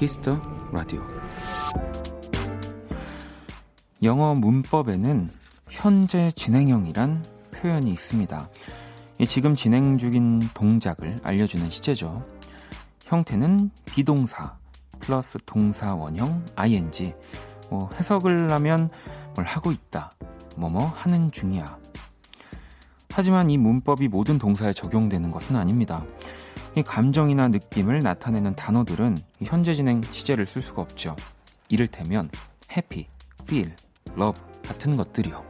Kiss the Radio 영어 문법에는 현재 진행형이란 표현이 있습니다. 지금 진행 중인 동작을 알려주는 시제죠. 형태는 비동사 플러스 동사 원형 ing 뭐 해석을 하면 뭘 하고 있다 뭐뭐 하는 중이야 하지만 이 문법이 모든 동사에 적용되는 것은 아닙니다. 이 감정이나 느낌을 나타내는 단어들은 현재 진행 시제를 쓸 수가 없죠. 이를테면 happy, feel, love 같은 것들이요.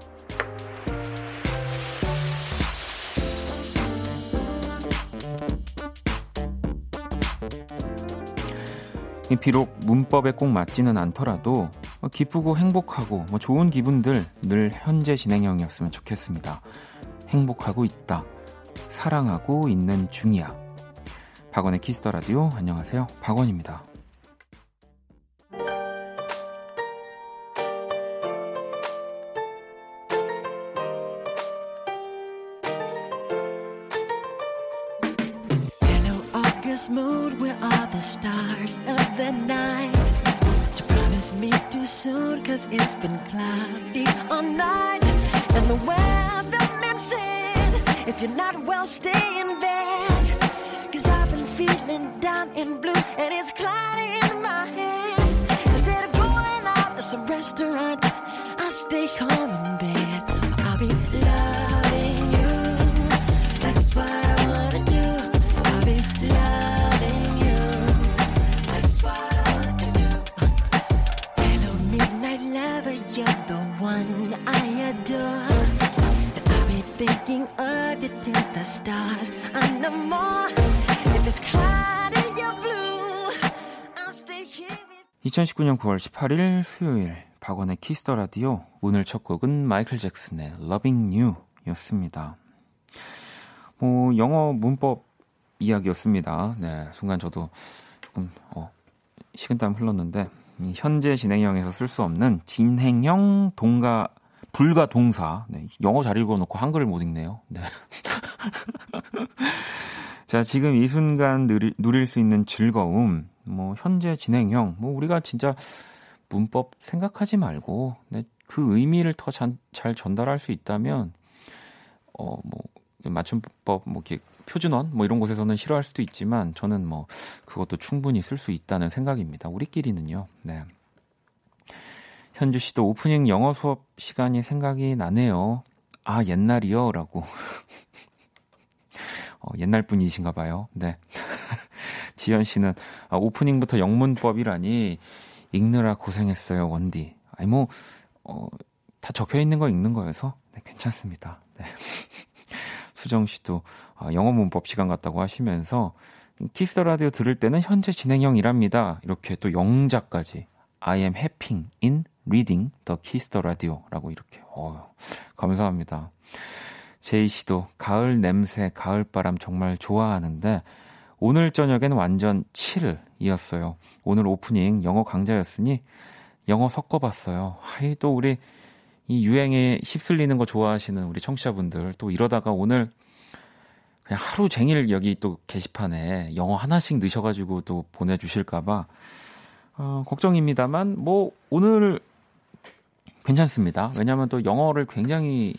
비록 문법에 꼭 맞지는 않더라도 기쁘고 행복하고 뭐 좋은 기분들 늘 현재 진행형이었으면 좋겠습니다. 행복하고 있다. 사랑하고 있는 중이야. 박원의 키스터 라디오 안녕하세요. 박원입니다. mood where all the 2019년 9월 18일 수요일 박원의 키스 더 라디오 오늘 첫 곡은 마이클 잭슨의 Loving You 였습니다. 뭐 영어 문법 이야기였습니다. 네, 순간 저도 조금 어, 식은땀 흘렀는데 이 현재 진행형에서 쓸 수 없는 진행형 동가 불가 동사. 네, 영어 잘 읽어놓고 한글을 못 읽네요. 네. 자, 지금 이 순간 누릴, 누릴 수 있는 즐거움, 뭐 현재 진행형, 뭐 우리가 진짜 문법 생각하지 말고 네, 그 의미를 더 잘 전달할 수 있다면 어 뭐 맞춤법 뭐 이렇게 표준원 뭐 이런 곳에서는 싫어할 수도 있지만 저는 뭐 그것도 충분히 쓸 수 있다는 생각입니다. 우리끼리는요. 네. 현주 씨도 오프닝 영어 수업 시간이 생각이 나네요. 아, 옛날이요? 라고. 어, 옛날 분이신가 봐요. 네. 지현 씨는 아, 오프닝부터 영문법이라니 읽느라 고생했어요, 원디. 아니 뭐 어, 다 적혀 있는 거 읽는 거여서 네, 괜찮습니다. 네. 수정 씨도 아, 영어 문법 시간 같다고 하시면서 키스 더 라디오 들을 때는 현재 진행형이랍니다. 이렇게 또 영자까지 I am having in reading the 키스 더 라디오라고 이렇게 어, 감사합니다. 제이 씨도 가을 냄새, 가을 바람 정말 좋아하는데 오늘 저녁엔 완전 7이었어요. 오늘 오프닝 영어 강좌였으니 영어 섞어봤어요. 하이 또 우리 이 유행에 휩쓸리는 거 좋아하시는 우리 청취자분들 또 이러다가 오늘 그냥 하루 종일 여기 또 게시판에 영어 하나씩 넣으셔가지고 또 보내주실까봐 어, 걱정입니다만 뭐 오늘 괜찮습니다. 왜냐하면 또 영어를 굉장히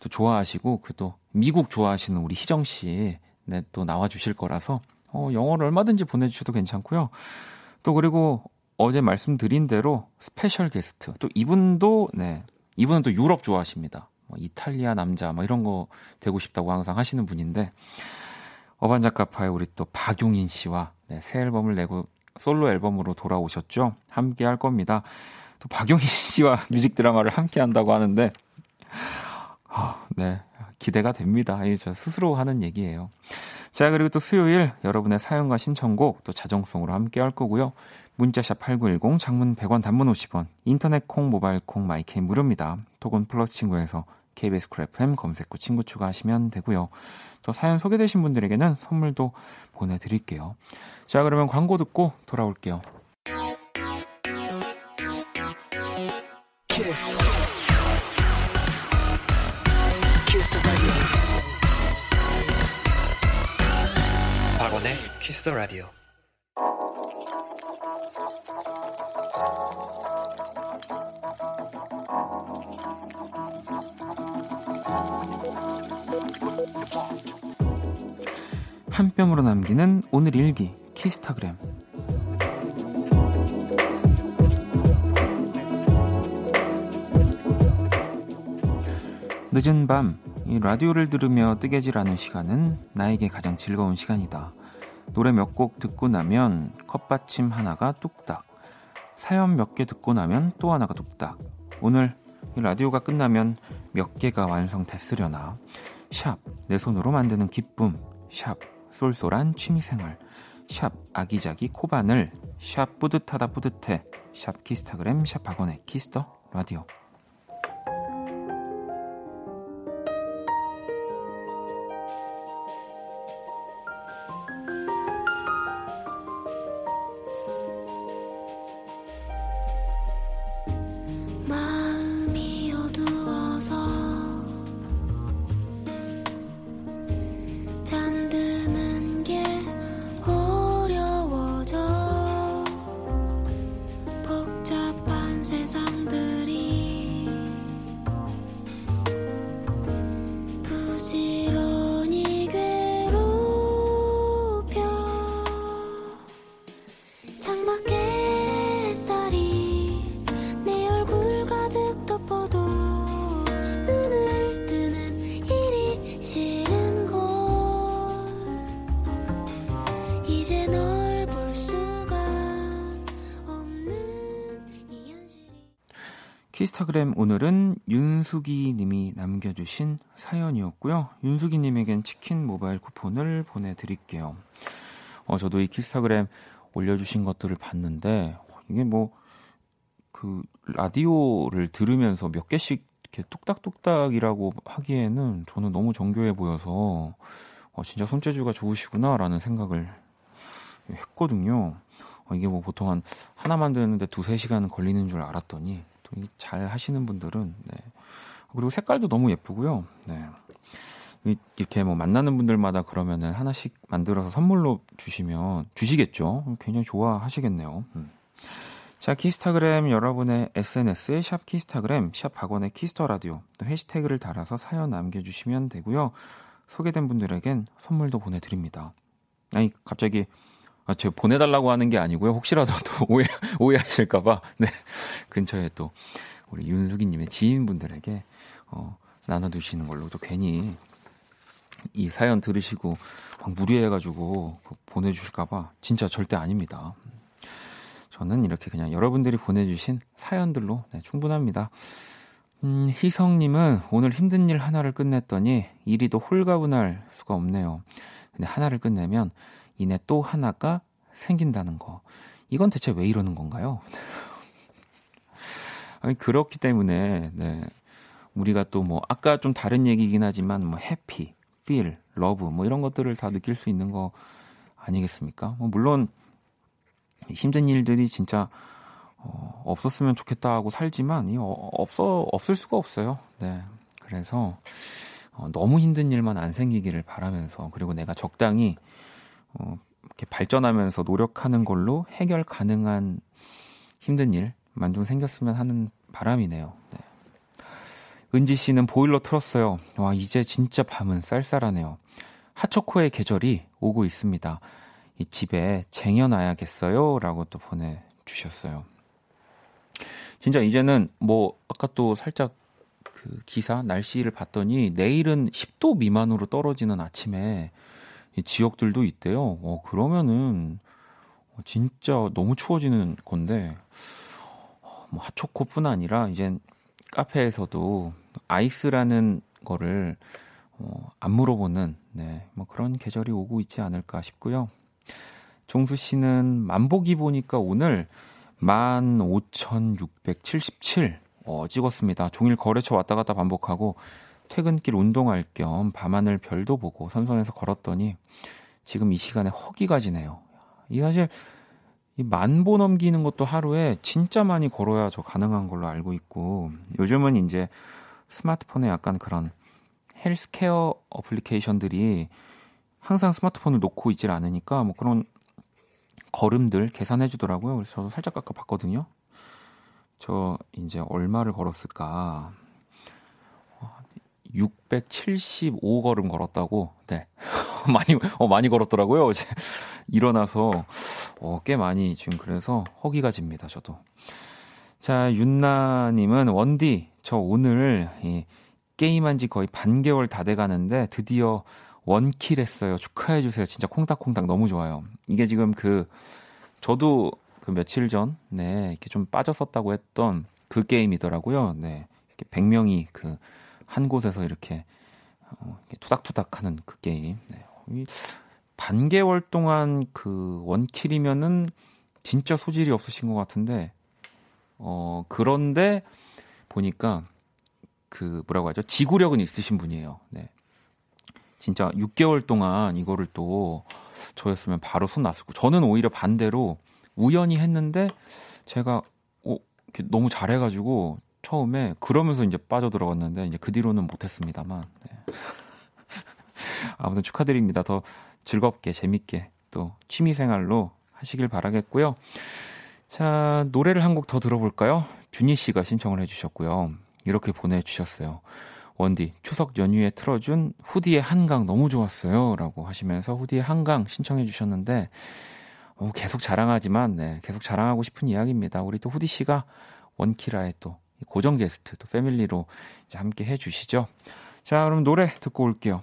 또 좋아하시고 그 또 미국 좋아하시는 우리 희정 씨 네, 또 나와주실 거라서 어, 영어를 얼마든지 보내주셔도 괜찮고요. 또 그리고 어제 말씀드린 대로 special guest 또 이분도 네 이분은 또 유럽 좋아하십니다. 뭐 이탈리아 남자 뭐 이런 거 되고 싶다고 항상 하시는 분인데 어반자카파의 우리 또 박용인 씨와 네, 새 앨범을 내고 솔로 앨범으로 돌아오셨죠. 함께 할 겁니다. 또 박용인 씨와 뮤직 드라마를 함께 한다고 하는데 어, 네 기대가 됩니다. 이저 스스로 하는 얘기예요. 자 그리고 또 수요일 여러분의 사연과 신청곡 또 자정송으로 함께 할 거고요. 문자샵 8910 장문 100원 단문 50원 인터넷 콩 모바일 콩 마이케이 무료입니다. 톡은 플러스 친구에서 KBS Cool FM 검색 후 친구 추가하시면 되고요. 또 사연 소개되신 분들에게는 선물도 보내드릴게요. 자 그러면 광고 듣고 돌아올게요. 키스. 박원의 키스더 라디오 한 뼘으로 남기는 오늘 일기 키스타그램. 늦은 밤 이 라디오를 들으며 뜨개질하는 시간은 나에게 가장 즐거운 시간이다. 노래 몇 곡 듣고 나면 컵받침 하나가 뚝딱. 사연 몇 개 듣고 나면 또 하나가 뚝딱. 오늘 라디오가 끝나면 몇 개가 완성됐으려나. 샵, 내 손으로 만드는 기쁨. 샵, 쏠쏠한 취미생활. 샵, 아기자기 코바늘. 샵, 뿌듯하다 뿌듯해. 샵, 키스타그램, 샵, 박원의 키스 더 라디오. 키스타그램 오늘은 윤수기 님이 남겨주신 사연이었고요. 윤수기 님에겐 치킨 모바일 쿠폰을 보내드릴게요. 어, 저도 이 키스타그램 올려주신 것들을 봤는데, 이게 뭐, 그, 라디오를 들으면서 몇 개씩 이렇게 뚝딱뚝딱이라고 하기에는 저는 너무 정교해 보여서, 어, 진짜 손재주가 좋으시구나라는 생각을 했거든요. 어, 이게 뭐 보통 한 하나 만드는데 두세 시간 걸리는 줄 알았더니 잘 하시는 분들은 네. 그리고 색깔도 너무 예쁘고요. 네. 이렇게 뭐 만나는 분들마다 그러면은 하나씩 만들어서 선물로 주시면 주시겠죠. 굉장히 좋아하시겠네요. 음. 자, 키스타그램 여러분의 SNS에 샵 키스타그램, 샵 박원의 키스 더 라디오 또 해시태그를 달아서 사연 남겨주시면 되고요. 소개된 분들에겐 선물도 보내드립니다. 아니 갑자기 아, 제가 보내달라고 하는 게 아니고요. 혹시라도 또 오해, 오해하실까봐, 네. 근처에 또 우리 윤수기님의 지인분들에게, 어, 나눠두시는 걸로 또 괜히 이 사연 들으시고 막 무리해가지고 보내주실까봐 진짜 절대 아닙니다. 저는 이렇게 그냥 여러분들이 보내주신 사연들로 네, 충분합니다. 음, 희성님은 오늘 힘든 일 하나를 끝냈더니 일이 또 홀가분할 수가 없네요. 근데 하나를 끝내면 이내 또 하나가 생긴다는 거. 이건 대체 왜 이러는 건가요? 아니, 그렇기 때문에, 네. 우리가 또 뭐, 아까 좀 다른 얘기긴 하지만, 뭐, 해피, feel, love, 뭐, 이런 것들을 다 느낄 수 있는 거 아니겠습니까? 뭐, 물론, 힘든 일들이 진짜, 어, 없었으면 좋겠다 하고 살지만, 이 어, 없어, 없을 수가 없어요. 네. 그래서, 어, 너무 힘든 일만 안 생기기를 바라면서, 그리고 내가 적당히, 어, 이렇게 발전하면서 노력하는 걸로 해결 가능한 힘든 일만 좀 생겼으면 하는 바람이네요. 네. 은지 씨는 보일러 틀었어요. 와, 이제 진짜 밤은 쌀쌀하네요. 하초코의 계절이 오고 있습니다. 이 집에 쟁여놔야겠어요. 라고 또 보내주셨어요. 진짜 이제는 뭐, 아까 또 살짝 그 기사, 날씨를 봤더니 내일은 10도 미만으로 떨어지는 아침에 지역들도 있대요. 어, 그러면은 진짜 너무 추워지는 건데 뭐 핫초코뿐 아니라 이젠 카페에서도 아이스라는 거를 어, 안 물어보는 네, 뭐 그런 계절이 오고 있지 않을까 싶고요. 종수 씨는 만보기 보니까 오늘 15,677 어, 찍었습니다. 종일 거래처 왔다 갔다 반복하고 퇴근길 운동할 겸 밤하늘 별도 보고 선선해서 걸었더니 지금 이 시간에 허기가 지네요. 이 사실 이 만보 넘기는 것도 하루에 진짜 많이 걸어야 저 가능한 걸로 알고 있고 요즘은 이제 스마트폰에 약간 그런 헬스케어 어플리케이션들이 항상 스마트폰을 놓고 있질 않으니까 뭐 그런 걸음들 계산해 주더라고요. 그래서 저도 살짝 깎아 봤거든요. 저 이제 얼마를 걸었을까? 675걸음 걸었다고. 네. 많이, 어, 많이 걸었더라고요. 어제 일어나서, 어, 꽤 많이 지금 그래서 허기가 집니다, 저도. 자, 윤나 님은 원디, 저 오늘 이 게임한 지 거의 반개월 다 돼 가는데 드디어 원킬 했어요. 축하해 주세요. 진짜 콩닥콩닥 너무 좋아요. 이게 지금 그 저도 그 며칠 전 네, 이렇게 좀 빠졌었다고 했던 그 게임이더라고요. 네. 이렇게 100명이 그 한 곳에서 이렇게 어, 투닥투닥 하는 그 게임. 네. 반개월 동안 그 원킬이면은 진짜 소질이 없으신 것 같은데 어 그런데 보니까 그 뭐라고 하죠? 지구력은 있으신 분이에요. 네. 진짜 6개월 동안 이거를 또 저였으면 바로 손 놨을 거. 저는 오히려 반대로 우연히 했는데 제가 어, 너무 잘해가지고 처음에 그러면서 이제 빠져 들어갔는데 이제 그 뒤로는 못했습니다만. 네. 아무튼 축하드립니다. 더 즐겁게 재밌게 또 취미 생활로 하시길 바라겠고요. 자 노래를 한 곡 더 들어볼까요? 준희 씨가 신청을 해주셨고요. 이렇게 보내주셨어요. 원디 추석 연휴에 틀어준 후디의 한강 너무 좋았어요. 라고 하시면서 후디의 한강 신청해 주셨는데 어, 계속 자랑하지만 네, 계속 자랑하고 싶은 이야기입니다. 우리 또 후디 씨가 원키라의 또 고정 게스트 또 패밀리로 함께 해 주시죠. 자, 그럼 노래 듣고 올게요.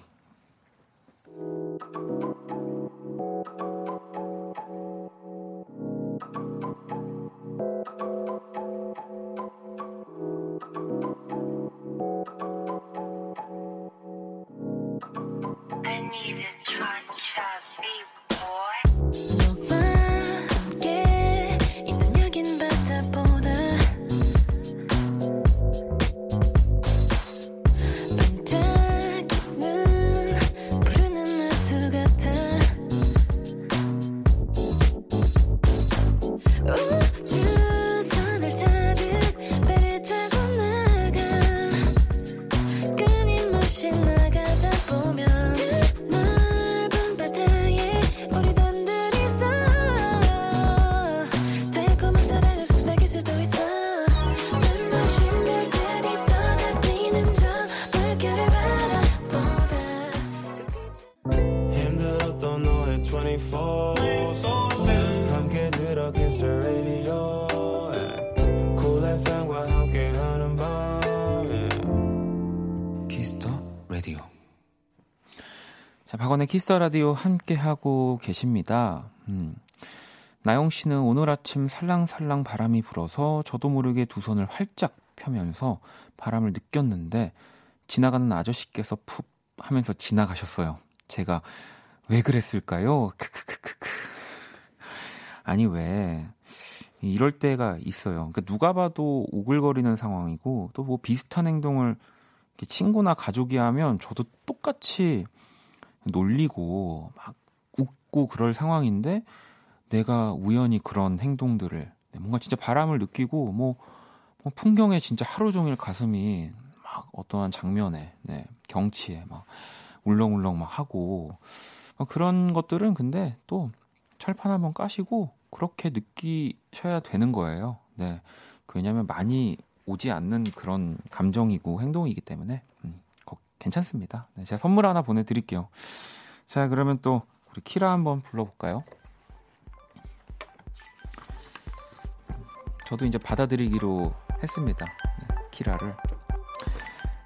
키스 라디오 함께 하고 계십니다. 음. 나영 씨는 오늘 아침 살랑살랑 바람이 불어서 저도 모르게 두 손을 활짝 펴면서 바람을 느꼈는데 지나가는 아저씨께서 푹 하면서 지나가셨어요. 제가 왜 그랬을까요? 크크크크크. 아니 왜 이럴 때가 있어요. 그러니까 누가 봐도 오글거리는 상황이고 또 뭐 비슷한 행동을 친구나 가족이 하면 저도 똑같이 놀리고 막 웃고 그럴 상황인데 내가 우연히 그런 행동들을 뭔가 진짜 바람을 느끼고 뭐, 뭐 풍경에 진짜 하루 종일 가슴이 막 어떠한 장면에 네, 경치에 막 울렁울렁 막 하고 어, 그런 것들은 근데 또 철판 한번 까시고 그렇게 느끼셔야 되는 거예요. 네. 왜냐하면 많이 오지 않는 그런 감정이고 행동이기 때문에 음. 괜찮습니다. 네, 제가 선물 하나 보내드릴게요. 자, 그러면 또 우리 키라 한번 불러볼까요? 저도 이제 받아들이기로 했습니다. 네, 키라를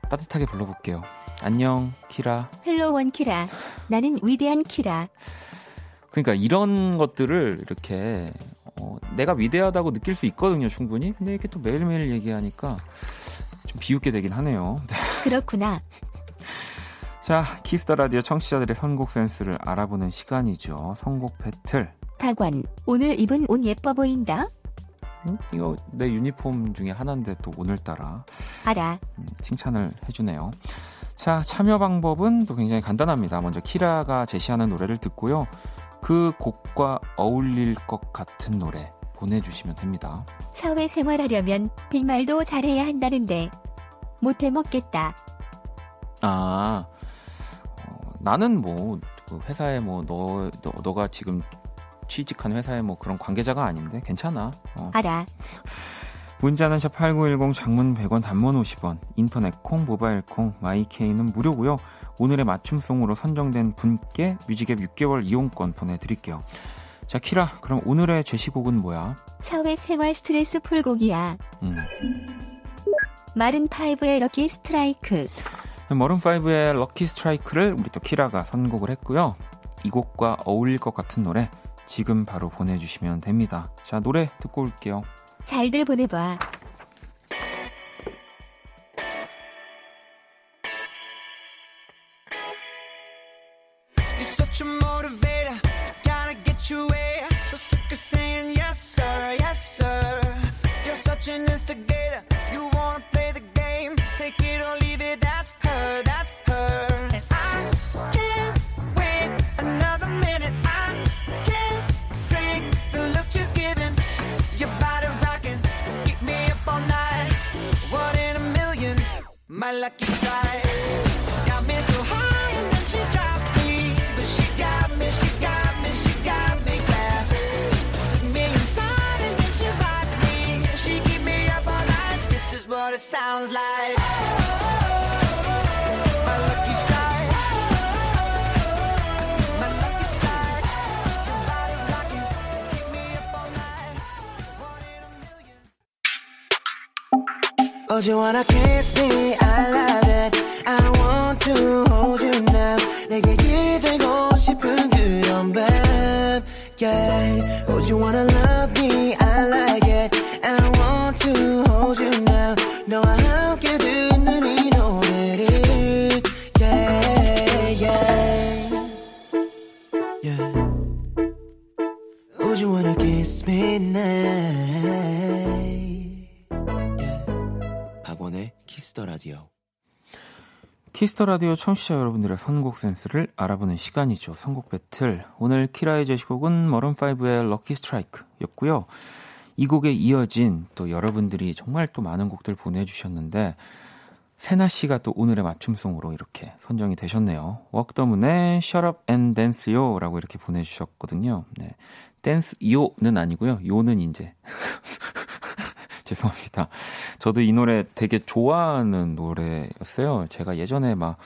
따뜻하게 불러볼게요. 안녕, 키라. Hello 원 키라. 나는 위대한 키라. 그러니까 이런 것들을 이렇게 어, 내가 위대하다고 느낄 수 있거든요, 충분히. 근데 이렇게 또 매일매일 얘기하니까 좀 비웃게 되긴 하네요. 그렇구나. 자, 키스 더 라디오 청취자들의 선곡 센스를 알아보는 시간이죠. 선곡 배틀. 박원, 오늘 입은 옷 예뻐 보인다. 응? 이거 내 유니폼 중에 하나인데 또 오늘따라 알아. 음, 칭찬을 해주네요. 자, 참여 방법은 또 굉장히 간단합니다. 먼저 키라가 제시하는 노래를 듣고요. 그 곡과 어울릴 것 같은 노래 보내주시면 됩니다. 사회생활하려면 빈말도 잘해야 한다는데 못해 먹겠다. 아, 나는 뭐그 회사에 뭐너 너, 너가 지금 취직한 회사에 뭐 그런 관계자가 아닌데 괜찮아. 어. 알아. 문자는 샵8910 장문 100원 단문 50원 인터넷 콩 모바일 콩 마이케이는 무료고요. 오늘의 맞춤송으로 선정된 분께 뮤직앱 6개월 이용권 보내드릴게요. 자 키라 그럼 오늘의 제시곡은 뭐야? 사회생활 스트레스 풀곡이야. 음. Maroon 5의 Lucky Strike. Maroon 5의 Lucky Strike를 우리 또 키라가 선곡을 했고요. 이 곡과 어울릴 것 같은 노래 지금 바로 보내주시면 됩니다. 자, 노래 듣고 올게요. 잘들 보내봐. Lucky strike. Got me so high and then she dropped me. But she got me, she got me, she got me. Took me inside and then she rocked me. She keep me up all night. This is what it sounds like. Oh, you wanna kiss me? 키스 더 라디오 청취자 여러분들의 선곡 센스를 알아보는 시간이죠. 선곡 배틀. 오늘 키라의 제시곡은 Maroon 5의 Lucky Strike였고요. 이 곡에 이어진 또 여러분들이 정말 또 많은 곡들 보내주셨는데 세나 씨가 또 오늘의 맞춤송으로 이렇게 선정이 되셨네요. Walk the Moon의 Shut Up and Dance요라고 이렇게 보내주셨거든요. 네. 댄스 요는 아니고요. 요는 이제 죄송합니다. 저도 이 노래 되게 좋아하는 노래였어요. 제가 예전에 막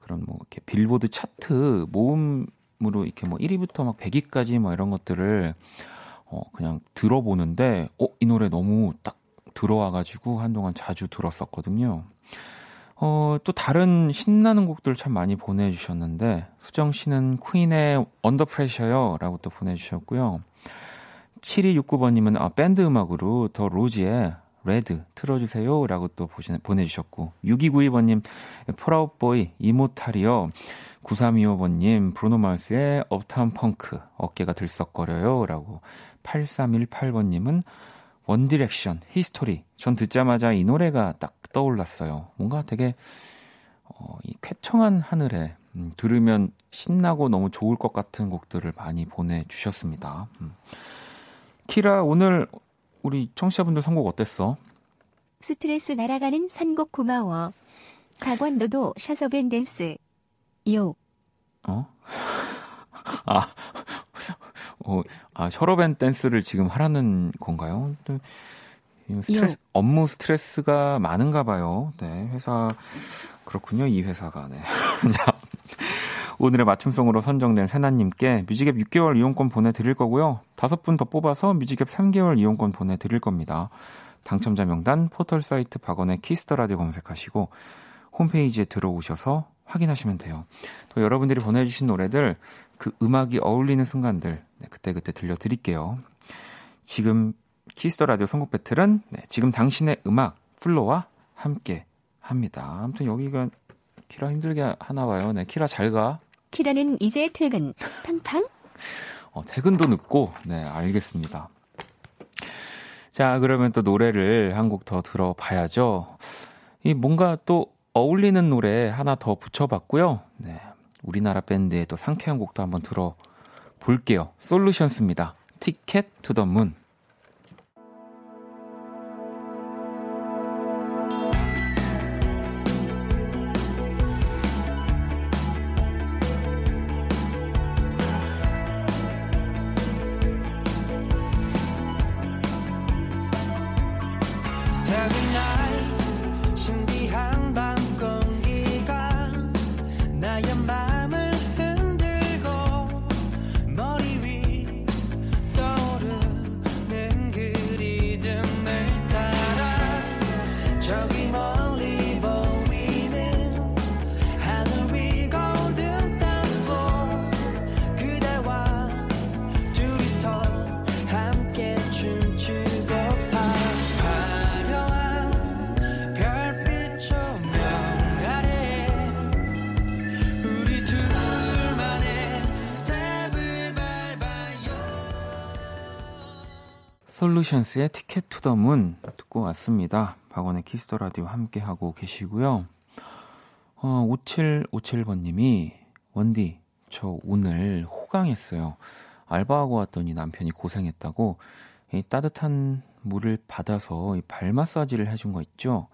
그런 뭐 이렇게 빌보드 차트 모음으로 이렇게 뭐 1위부터 막 100위까지 뭐 이런 것들을 어 그냥 들어보는데 어 이 노래 너무 딱 들어와가지고 한동안 자주 들었었거든요. 어, 또 다른 신나는 곡들 참 많이 보내주셨는데, 수정 씨는 퀸의 언더 프레셔요. 라고 또 보내주셨고요. 7269번님은 아, 밴드 음악으로 The Rose의 Red 틀어주세요. 라고 또 보내주셨고, 6292번님, Fall Out Boy, Immortal이요. 9325번님, Bruno Mars의 Uptown Funk, 어깨가 들썩거려요. 라고, 8318번님은 One Direction, History. 전 듣자마자 이 노래가 딱 떠올랐어요. 뭔가 되게, 어, 이 쾌청한 하늘에, 음, 들으면 신나고 너무 좋을 것 같은 곡들을 많이 보내주셨습니다. 음. 키라 오늘 우리 청취자분들 선곡 어땠어? 스트레스 날아가는 선곡 고마워. 박원 너도 Shut Up and Dance. 요. 어? 아, 어, 아 Shut Up and Dance를 지금 하라는 건가요? 스트레스, 요. 업무 스트레스가 많은가 봐요. 네, 회사 그렇군요. 이 회사가 네. 오늘의 맞춤송으로 선정된 세나님께 뮤직앱 6개월 이용권 보내드릴 거고요. 다섯 분 더 뽑아서 뮤직앱 3개월 이용권 보내드릴 겁니다. 당첨자 명단 포털 사이트 박원의 Kiss the Radio 검색하시고 홈페이지에 들어오셔서 확인하시면 돼요. 또 여러분들이 보내주신 노래들 그 음악이 어울리는 순간들 네, 그때그때 들려드릴게요. 지금 Kiss the Radio 선곡 battle은 네, 지금 당신의 음악 FLO와 함께 합니다. 아무튼 여기가 키라 힘들게 하나 봐요. 네, 키라 잘 가. 키라는 이제 퇴근. 팡팡? 어, 퇴근도 늦고, 네, 알겠습니다. 자, 그러면 또 노래를 한 곡 더 들어봐야죠. 이 뭔가 또 어울리는 노래 하나 더 붙여봤고요. 네. 우리나라 밴드의 또 상쾌한 곡도 한번 들어볼게요. 솔루션스입니다. Ticket to the Moon. 솔루션스의 Ticket to the Moon 듣고 왔습니다. 박원의 Kiss the Radio 함께 하고 계시고요. 어, 5757번 님이 원디 저 오늘 호강했어요. 알바하고 왔더니 남편이 고생했다고 이 따뜻한 물을 받아서 발 마사지를 해준 거 있죠.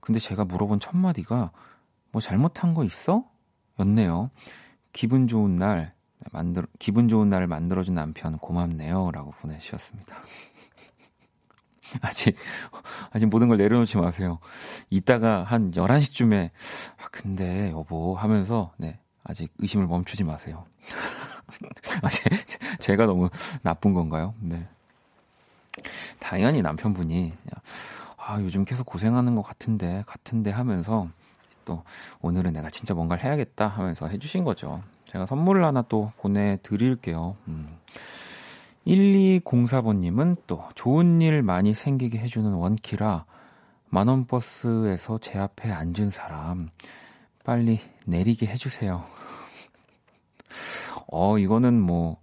근데 제가 물어본 첫 마디가 뭐 잘못한 거 있어? 였네요. 기분 좋은 날 만들 기분 좋은 날을 만들어준 남편 고맙네요라고 보내주셨습니다. 아직 아직 모든 걸 내려놓지 마세요. 이따가 한 11시쯤에 아 근데 여보 하면서 네. 아직 의심을 멈추지 마세요. 아, 제, 제가 너무 나쁜 건가요? 네. 당연히 남편분이 아, 요즘 계속 고생하는 것 같은데 같은데 하면서 또 오늘은 내가 진짜 뭔가를 해야겠다 하면서 해주신 거죠. 제가 선물을 하나 또 보내드릴게요. 음. 1204번님은 또 좋은 일 많이 생기게 해주는 원키라 만원 버스에서 제 앞에 앉은 사람 빨리 내리게 해주세요. 어, 이거는 뭐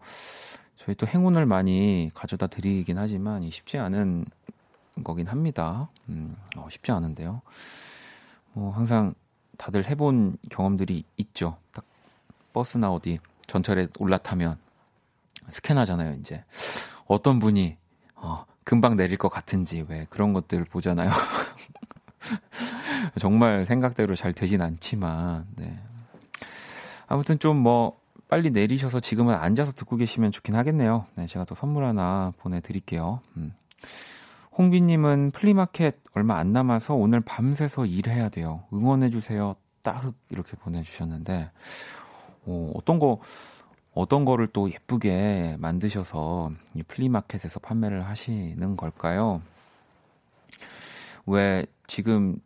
저희 또 행운을 많이 가져다 드리긴 하지만 쉽지 않은 거긴 합니다. 음, 어, 쉽지 않은데요. 뭐 항상 다들 해본 경험들이 있죠. 딱 버스나 어디 전철에 올라타면 스캔하잖아요. 이제 어떤 분이 어, 금방 내릴 것 같은지 왜 그런 것들 보잖아요. 정말 생각대로 잘 되진 않지만 네. 아무튼 좀 뭐 빨리 내리셔서 지금은 앉아서 듣고 계시면 좋긴 하겠네요. 네, 제가 또 선물 하나 보내드릴게요. 음. 홍비님은 flea market 얼마 안 남아서 오늘 밤새서 일해야 돼요. 응원해주세요. 따흑 이렇게 보내주셨는데, 어, 어떤 거, 어떤 거를 또 예쁘게 만드셔서 이 flea market에서 판매를 하시는 걸까요? 왜 지금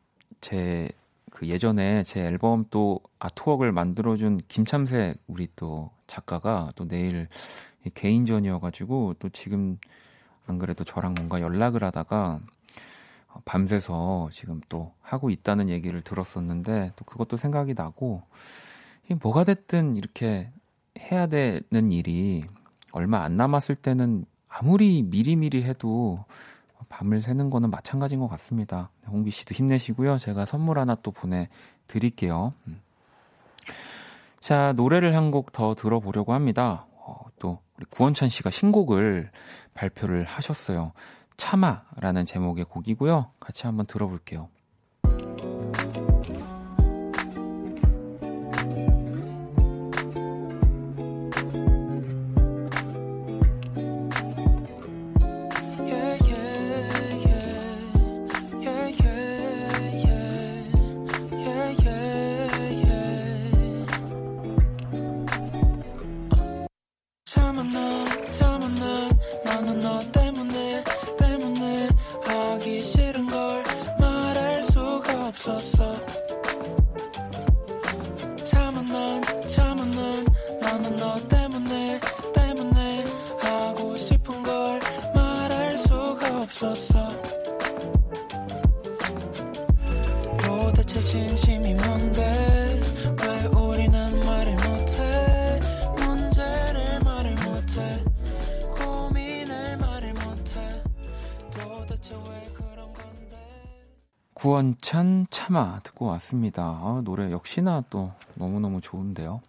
제 그 예전에 제 앨범 또 artwork을 만들어준 김참새 우리 또 작가가 또 내일 개인전이어가지고 또 지금 안 그래도 저랑 뭔가 연락을 하다가 밤새서 지금 또 하고 있다는 얘기를 들었었는데 또 그것도 생각이 나고 뭐가 됐든 이렇게 해야 되는 일이 얼마 안 남았을 때는 아무리 미리미리 해도 밤을 새는 거는 마찬가지인 것 같습니다. 홍비 씨도 힘내시고요. 제가 선물 하나 또 보내드릴게요. 음. 자, 노래를 한 곡 더 들어보려고 합니다. 어, 또 우리 구원찬 씨가 신곡을 발표를 하셨어요. 참아라는 제목의 곡이고요. 같이 한번 들어볼게요. 왔습니다. 아, 노래 역시나 또 너무너무 좋은데요.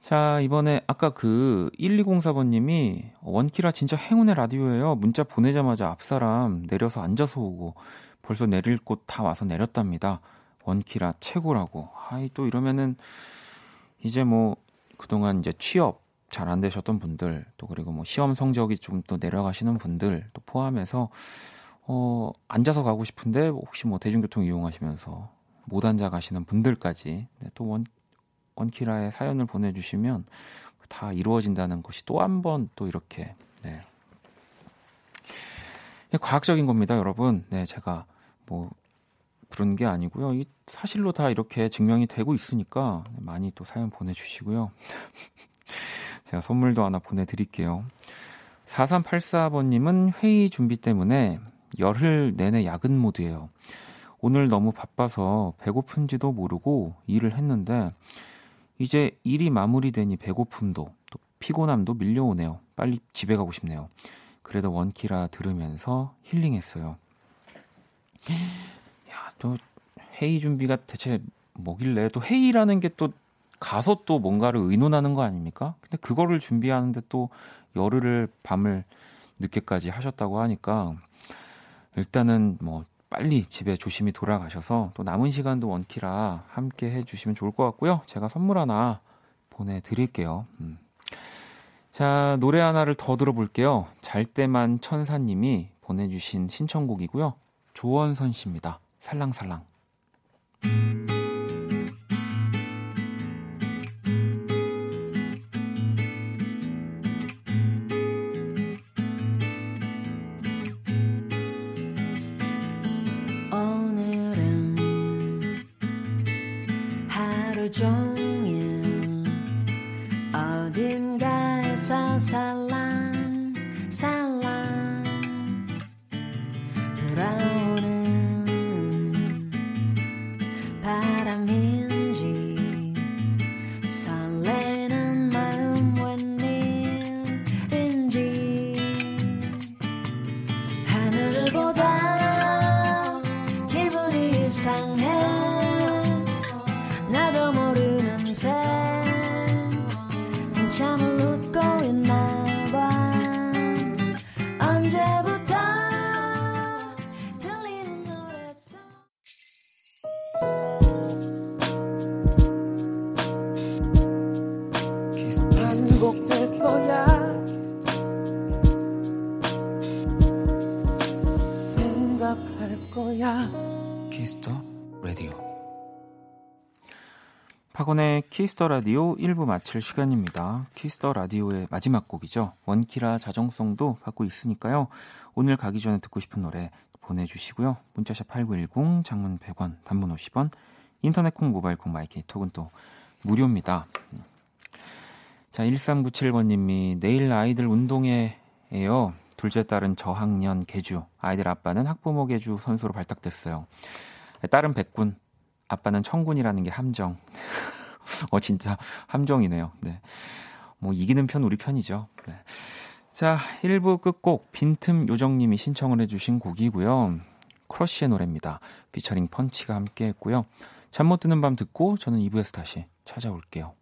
자, 이번에 아까 그 1204번님이 원키라 진짜 행운의 라디오예요. 문자 보내자마자 앞사람 내려서 앉아서 오고 벌써 내릴 곳 다 와서 내렸답니다. 원키라 최고라고. 아이, 또 이러면은 이제 뭐 그동안 이제 취업 잘 안 되셨던 분들 또 그리고 뭐 시험 성적이 좀 또 내려가시는 분들 또 포함해서 어, 앉아서 가고 싶은데 혹시 뭐 대중교통 이용하시면서 못 앉아 가시는 분들까지 네, 또 원, 원키라의 사연을 보내주시면 다 이루어진다는 것이 또 한 번 또 이렇게 네. 과학적인 겁니다, 여러분. 네, 제가 뭐 그런 게 아니고요. 이 사실로 다 이렇게 증명이 되고 있으니까 많이 또 사연 보내주시고요. 제가 선물도 하나 보내드릴게요. 4384번님은 회의 준비 때문에 열흘 내내 야근 모드예요. 오늘 너무 바빠서 배고픈지도 모르고 일을 했는데 이제 일이 마무리되니 배고픔도 또 피곤함도 밀려오네요. 빨리 집에 가고 싶네요. 그래도 원키라 들으면서 힐링했어요. 야, 또 회의 준비가 대체 뭐길래 또 회의라는 게 또 가서 또 뭔가를 의논하는 거 아닙니까? 근데 그거를 준비하는데 또 열흘을 밤을 늦게까지 하셨다고 하니까 일단은 뭐 빨리 집에 조심히 돌아가셔서 또 남은 시간도 원키라 함께 해주시면 좋을 것 같고요. 제가 선물 하나 보내드릴게요. 음. 자, 노래 하나를 더 들어볼게요. 잘 때만 천사님이 보내주신 신청곡이고요. 조원선 씨입니다. 살랑살랑. Kiss the Radio 1부 마칠 시간입니다. Kiss the Radio의 마지막 곡이죠. 원키라 자정송도 받고 있으니까요. 오늘 가기 전에 듣고 싶은 노래 보내주시고요. 문자샵 8910, 장문 100원, 단문 50원, 인터넷 콩, 모바일 콩, 마이K 톡은 또 무료입니다. 자, 1397번님이 내일 아이들 운동회에요. 둘째 딸은 저학년 계주, 아이들 아빠는 학부모 계주 선수로 발탁됐어요. 딸은 백군, 아빠는 청군이라는 게 함정. 어, 진짜 함정이네요. 네. 뭐, 이기는 편 우리 편이죠. 네. 자, 1부 끝곡 빈틈 요정님이 신청을 해주신 곡이고요. 크러쉬의 노래입니다. 피처링 펀치가 함께 했고요. 잠 못 드는 밤 듣고 저는 2부에서 다시 찾아올게요.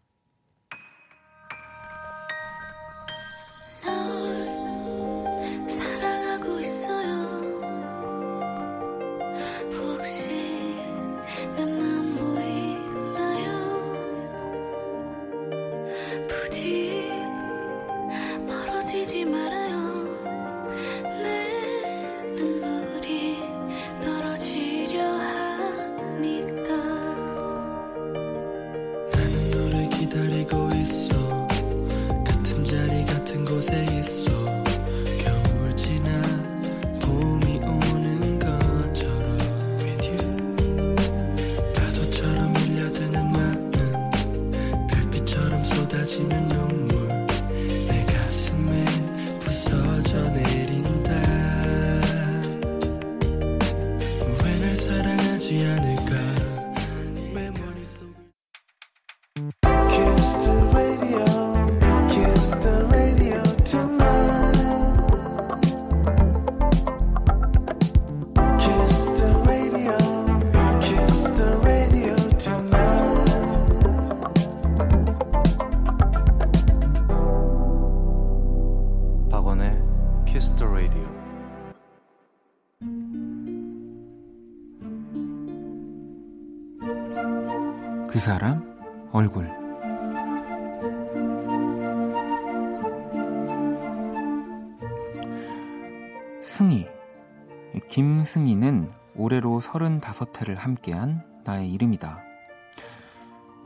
35회를 함께한 나의 이름이다.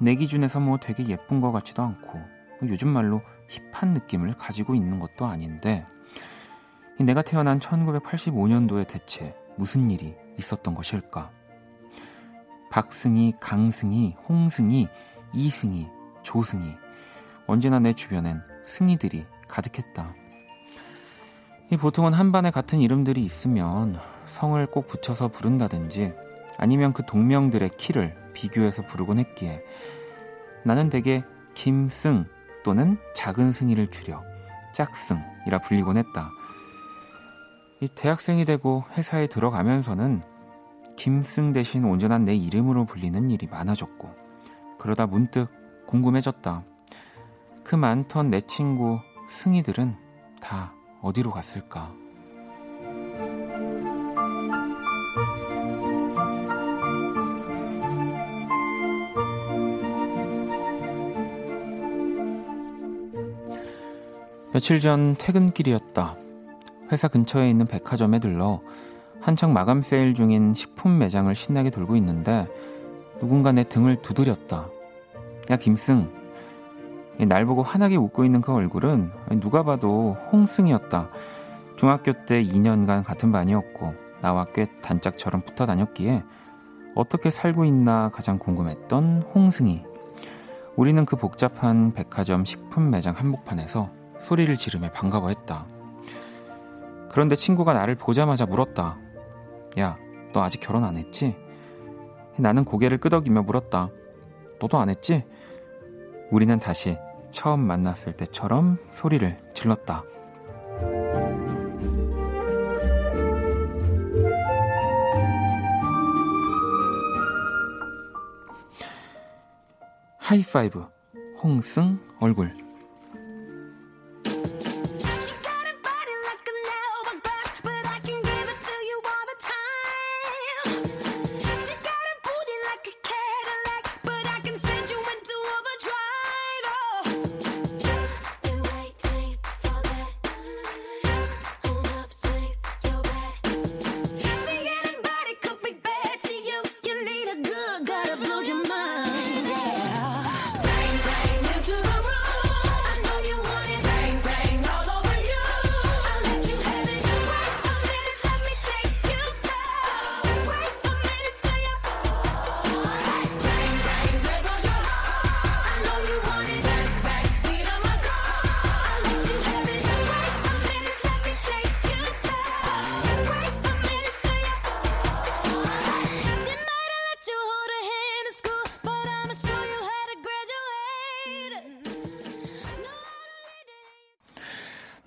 내 기준에서 뭐 되게 예쁜 것 같지도 않고 뭐 요즘 말로 힙한 느낌을 가지고 있는 것도 아닌데 내가 태어난 1985년도에 대체 무슨 일이 있었던 것일까? 박승희, 강승희, 홍승희, 이승희, 조승희 언제나 내 주변엔 승희들이 가득했다. 보통은 한 반에 같은 이름들이 있으면 성을 꼭 붙여서 부른다든지 아니면 그 동명들의 키를 비교해서 부르곤 했기에 나는 대개 김승 또는 작은 승이를 줄여 짝승이라 불리곤 했다. 이 대학생이 되고 회사에 들어가면서는 김승 대신 온전한 내 이름으로 불리는 일이 많아졌고 그러다 문득 궁금해졌다. 그 많던 내 친구 승이들은 다 어디로 갔을까? 며칠 전 퇴근길이었다. 회사 근처에 있는 백화점에 들러 한창 마감 세일 중인 식품 매장을 신나게 돌고 있는데 누군가 내 등을 두드렸다. 야, 김승. 날 보고 환하게 웃고 있는 그 얼굴은 누가 봐도 홍승이었다. 중학교 때 2년간 같은 반이었고 나와 꽤 단짝처럼 붙어 다녔기에 어떻게 살고 있나 가장 궁금했던 홍승이. 우리는 그 복잡한 백화점 식품 매장 한복판에서 소리를 지르며 반가워했다. 그런데 친구가 나를 보자마자 물었다. 야, 너 아직 결혼 안 했지? 나는 고개를 끄덕이며 물었다. 너도 안 했지? 우리는 다시 처음 만났을 때처럼 소리를 질렀다. 하이파이브 홍승 얼굴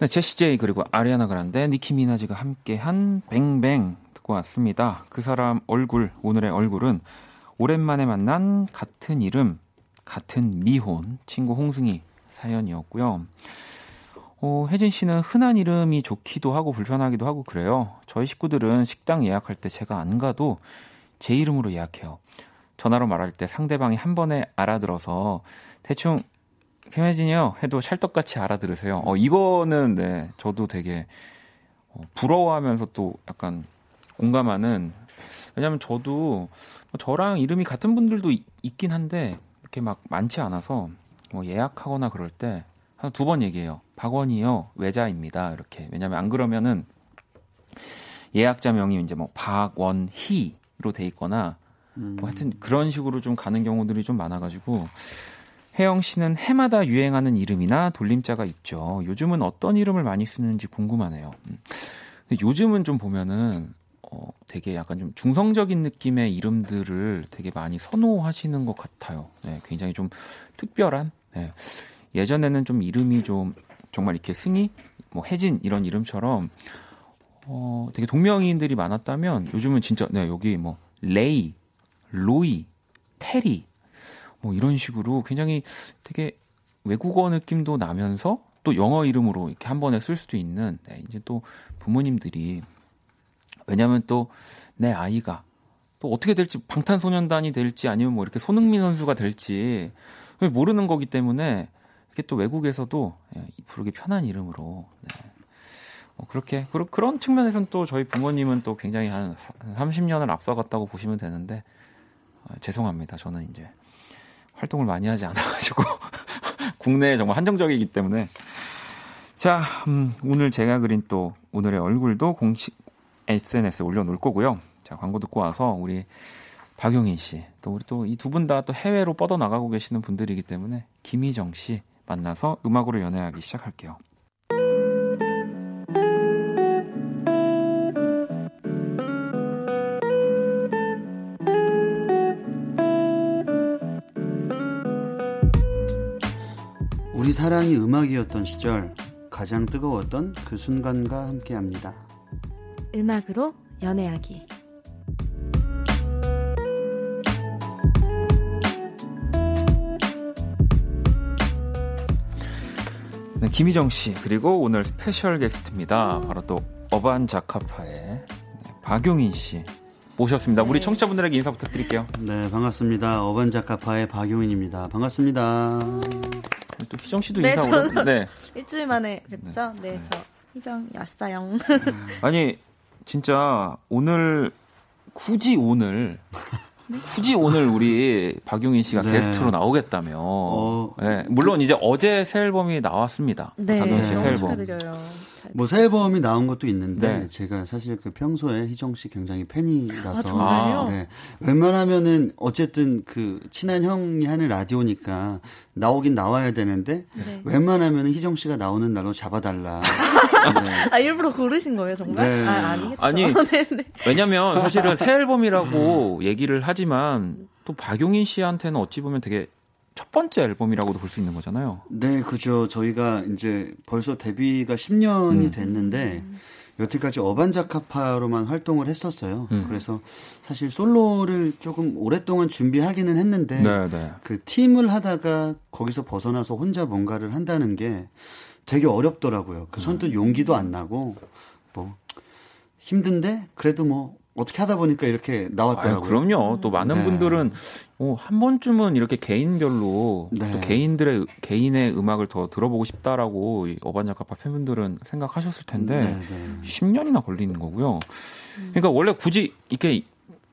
네, 제시 제이 그리고 아리아나 그란데, 니키 미나지가 함께한 뱅뱅 듣고 왔습니다. 그 사람 얼굴 오늘의 얼굴은 오랜만에 만난 같은 이름 같은 미혼 친구 홍승이 사연이었고요. 어, 혜진 씨는 흔한 이름이 좋기도 하고 불편하기도 하고 그래요. 저희 식구들은 식당 예약할 때 제가 안 가도 제 이름으로 예약해요. 전화로 말할 때 상대방이 한 번에 알아들어서 대충 김혜진이요 해도 찰떡같이 알아들으세요. 어, 이거는 네, 저도 되게 어, 부러워하면서 또 약간 공감하는 왜냐면 저도 뭐 저랑 이름이 같은 분들도 있, 긴 한데 이렇게 막 많지 않아서 뭐 예약하거나 그럴 때 한 두 번 얘기해요. 박원이요 외자입니다. 이렇게 왜냐면 안 그러면은 예약자 명이 이제 뭐 박원희로 돼 있거나 뭐 하여튼 그런 식으로 좀 가는 경우들이 좀 많아가지고 혜영 씨는 해마다 유행하는 이름이나 돌림자가 있죠. 요즘은 어떤 이름을 많이 쓰는지 궁금하네요. 음. 요즘은 좀 보면은 어, 되게 약간 좀 중성적인 느낌의 이름들을 되게 많이 선호하시는 것 같아요. 네, 굉장히 좀 특별한. 네. 예전에는 좀 이름이 좀 정말 이렇게 승희, 뭐 혜진 이런 이름처럼 어, 되게 동명이인들이 많았다면 요즘은 진짜 네, 여기 뭐 레이, 로이, 테리 뭐 이런 식으로 굉장히 되게 외국어 느낌도 나면서 또 영어 이름으로 이렇게 한 번에 쓸 수도 있는 네, 이제 또 부모님들이 왜냐하면 또 내 아이가 또 어떻게 될지 방탄소년단이 될지 아니면 뭐 이렇게 손흥민 선수가 될지 모르는 거기 때문에 이렇게 또 외국에서도 예, 부르기 편한 이름으로 네. 어, 그렇게 그런 측면에서는 또 저희 부모님은 또 굉장히 한 30년을 앞서갔다고 보시면 되는데 어, 죄송합니다 저는 이제 활동을 많이 하지 않아가지고 국내에 정말 한정적이기 때문에 자 음, 오늘 제가 그린 또 오늘의 얼굴도 공식 SNS에 올려놓을 거고요. 자 광고 듣고 와서 우리 박용인 씨, 또 우리 또 이 두 분 다 또 해외로 뻗어 나가고 계시는 분들이기 때문에 김희정 씨 만나서 음악으로 연애하기 시작할게요. 사랑이 음악이었던 시절 가장 뜨거웠던 그 순간과 함께 합니다. 음악으로 연애하기. 네, 김희정 씨 그리고 오늘 special 게스트입니다. 바로 또 어반 자카파의 네, 박용인 씨 모셨습니다. 네. 우리 청취자분들에게 인사 부탁드릴게요. 네, 반갑습니다. 어반 자카파의 박용인입니다. 반갑습니다. 또 희정 씨도 네, 인사 오래. 네. 일주일 만에 뵙죠. 네, 네 저 희정 왔어요. 아니 진짜 오늘 굳이 오늘 굳이 오늘 우리 박용인 씨가 네. 게스트로 나오겠다며. 어, 네. 물론 이제 어제 새 앨범이 나왔습니다. 네. 박용인 씨 새 앨범. 축하드려요. 뭐 새 앨범이 나온 것도 있는데 네. 제가 사실 그 평소에 희정 씨 굉장히 팬이라서 아, 정말요? 네. 웬만하면은 어쨌든 그 친한 형이 하는 라디오니까 나오긴 나와야 되는데 네. 웬만하면은 희정 씨가 나오는 날로 잡아달라. 네. 아 일부러 고르신 거예요 정말? 네. 아 아니겠죠. 아니 네, 네. 왜냐면 사실은 새 앨범이라고 얘기를 하지만 또 박용인 씨한테는 어찌 보면 되게 첫 번째 앨범이라고도 볼 수 있는 거잖아요. 네, 그죠. 저희가 이제 벌써 데뷔가 10년이 음. 됐는데 여태까지 어반자카파로만 활동을 했었어요. 음. 그래서 사실 솔로를 조금 오랫동안 준비하기는 했는데 네, 네. 그 팀을 하다가 거기서 벗어나서 혼자 뭔가를 한다는 게 되게 어렵더라고요. 그 선뜻 용기도 안 나고 뭐 힘든데 그래도 뭐 어떻게 하다 보니까 이렇게 나왔더라고요. 아유, 그럼요. 또 많은 네. 분들은 어, 한 번쯤은 이렇게 개인별로 네. 또 개인들의 개인의 음악을 더 들어보고 싶다라고 어반자카파 팬분들은 생각하셨을 텐데 네, 10년이나 걸리는 거고요. 그러니까 원래 굳이 이렇게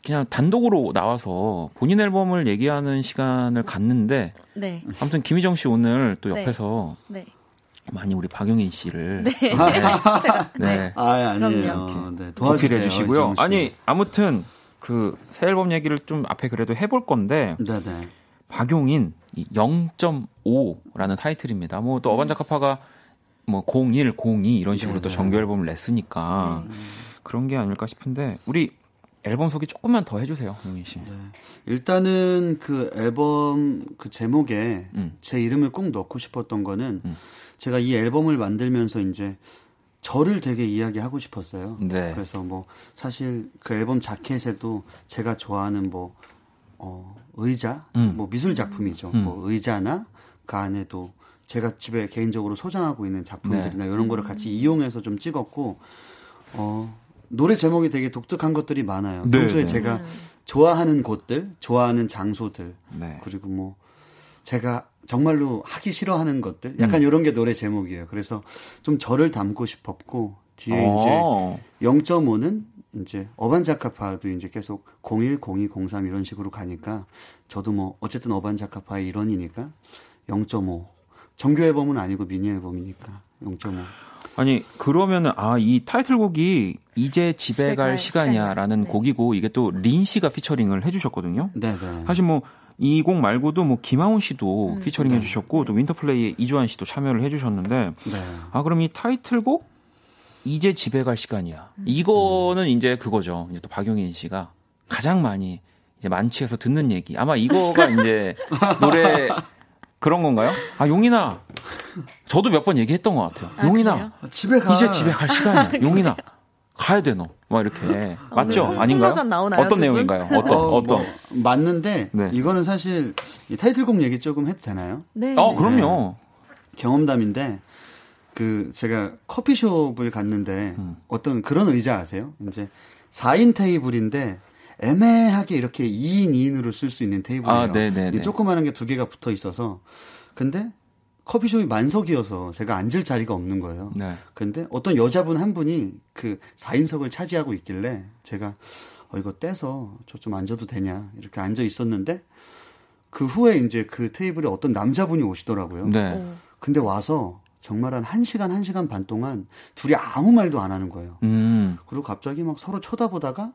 그냥 단독으로 나와서 본인 앨범을 얘기하는 시간을 갖는데 네. 아무튼 김희정 씨 오늘 또 네. 옆에서 네. 많이 우리 박용인 씨를 네. 네. 제가 네. 네. 아, 아니에요. 네. 도와주세요. 주시고요. 아니 아무튼 그 새 앨범 얘기를 좀 앞에 그래도 해볼 건데 네, 네. 박용인 0.5라는 타이틀입니다. 뭐 또 어반자카파가 뭐 01, 02 이런 식으로 또 정규 앨범을 냈으니까 네. 그런 게 아닐까 싶은데 우리 앨범 소개 조금만 더 해주세요, 용인 씨. 네. 일단은 그 앨범 그 제목에 음. 제 이름을 꼭 넣고 싶었던 거는 음. 제가 이 앨범을 만들면서 이제 저를 되게 이야기하고 싶었어요. 네. 그래서 뭐 사실 그 앨범 자켓에도 제가 좋아하는 뭐 어, 의자, 음. 뭐 미술 작품이죠. 음. 뭐 의자나 그 안에도 제가 집에 개인적으로 소장하고 있는 작품들이나 네. 이런 거를 같이 이용해서 좀 찍었고 어 노래 제목이 되게 독특한 것들이 많아요. 네, 평소에 네. 제가 좋아하는 곳들, 좋아하는 장소들, 네. 그리고 뭐 제가 정말로 하기 싫어하는 것들 약간 음. 이런 게 노래 제목이에요. 그래서 좀 저를 담고 싶었고 뒤에 어. 이제 0.5는 이제 어반자카파도 이제 계속 01, 02, 03 이런 식으로 가니까 저도 뭐 어쨌든 어반자카파의 일원이니까 0.5 정규 앨범은 아니고 미니 앨범이니까 0.5 아니 그러면은 아 이 타이틀곡이 이제 집에, 집에 갈, 갈 시간이야라는 네. 곡이고 이게 또 린 씨가 featuring을 해주셨거든요. 네, 네. 사실 뭐 이 곡 말고도 뭐 김하운 씨도 음. 피처링 네. 해주셨고 또 윈터플레이의 이주한 씨도 참여를 해주셨는데 네. 아 그럼 이 타이틀곡 이제 집에 갈 시간이야. 음. 이거는 음. 이제 그거죠. 이제 또 박용인 씨가 가장 많이 이제 만취해서 듣는 얘기. 아마 이거가 이제 노래 그런 건가요? 아 용인아, 저도 몇 번 얘기했던 것 같아요. 아, 용인아, 그래요? 집에 가. 이제 집에 갈 시간이야. 용인아, 가야 돼 너. 막 이렇게 어, 맞죠? 네. 아닌가요? 나오나요, 어떤 내용인가요? 어떤 어, 어떤 뭐, 맞는데 네. 이거는 사실 타이틀곡 얘기 조금 해도 되나요? 네. 어 그럼요. 네. 경험담인데 그 제가 커피숍을 갔는데 음. 어떤 그런 의자 아세요? 이제 4인 테이블인데 애매하게 이렇게 2인 2인으로 쓸 수 있는 테이블이에요. 아, 네네. 조그마한 게 두 개가 붙어 있어서 근데 커피숍이 만석이어서 제가 앉을 자리가 없는 거예요. 네. 근데 어떤 여자분 한 분이 그 4인석을 차지하고 있길래 제가 어, 이거 떼서 저 좀 앉아도 되냐 이렇게 앉아 있었는데 그 후에 이제 그 테이블에 어떤 남자분이 오시더라고요. 네. 어. 근데 와서 정말 한 1시간, 1시간 반 동안 둘이 아무 말도 안 하는 거예요. 음. 그리고 갑자기 막 서로 쳐다보다가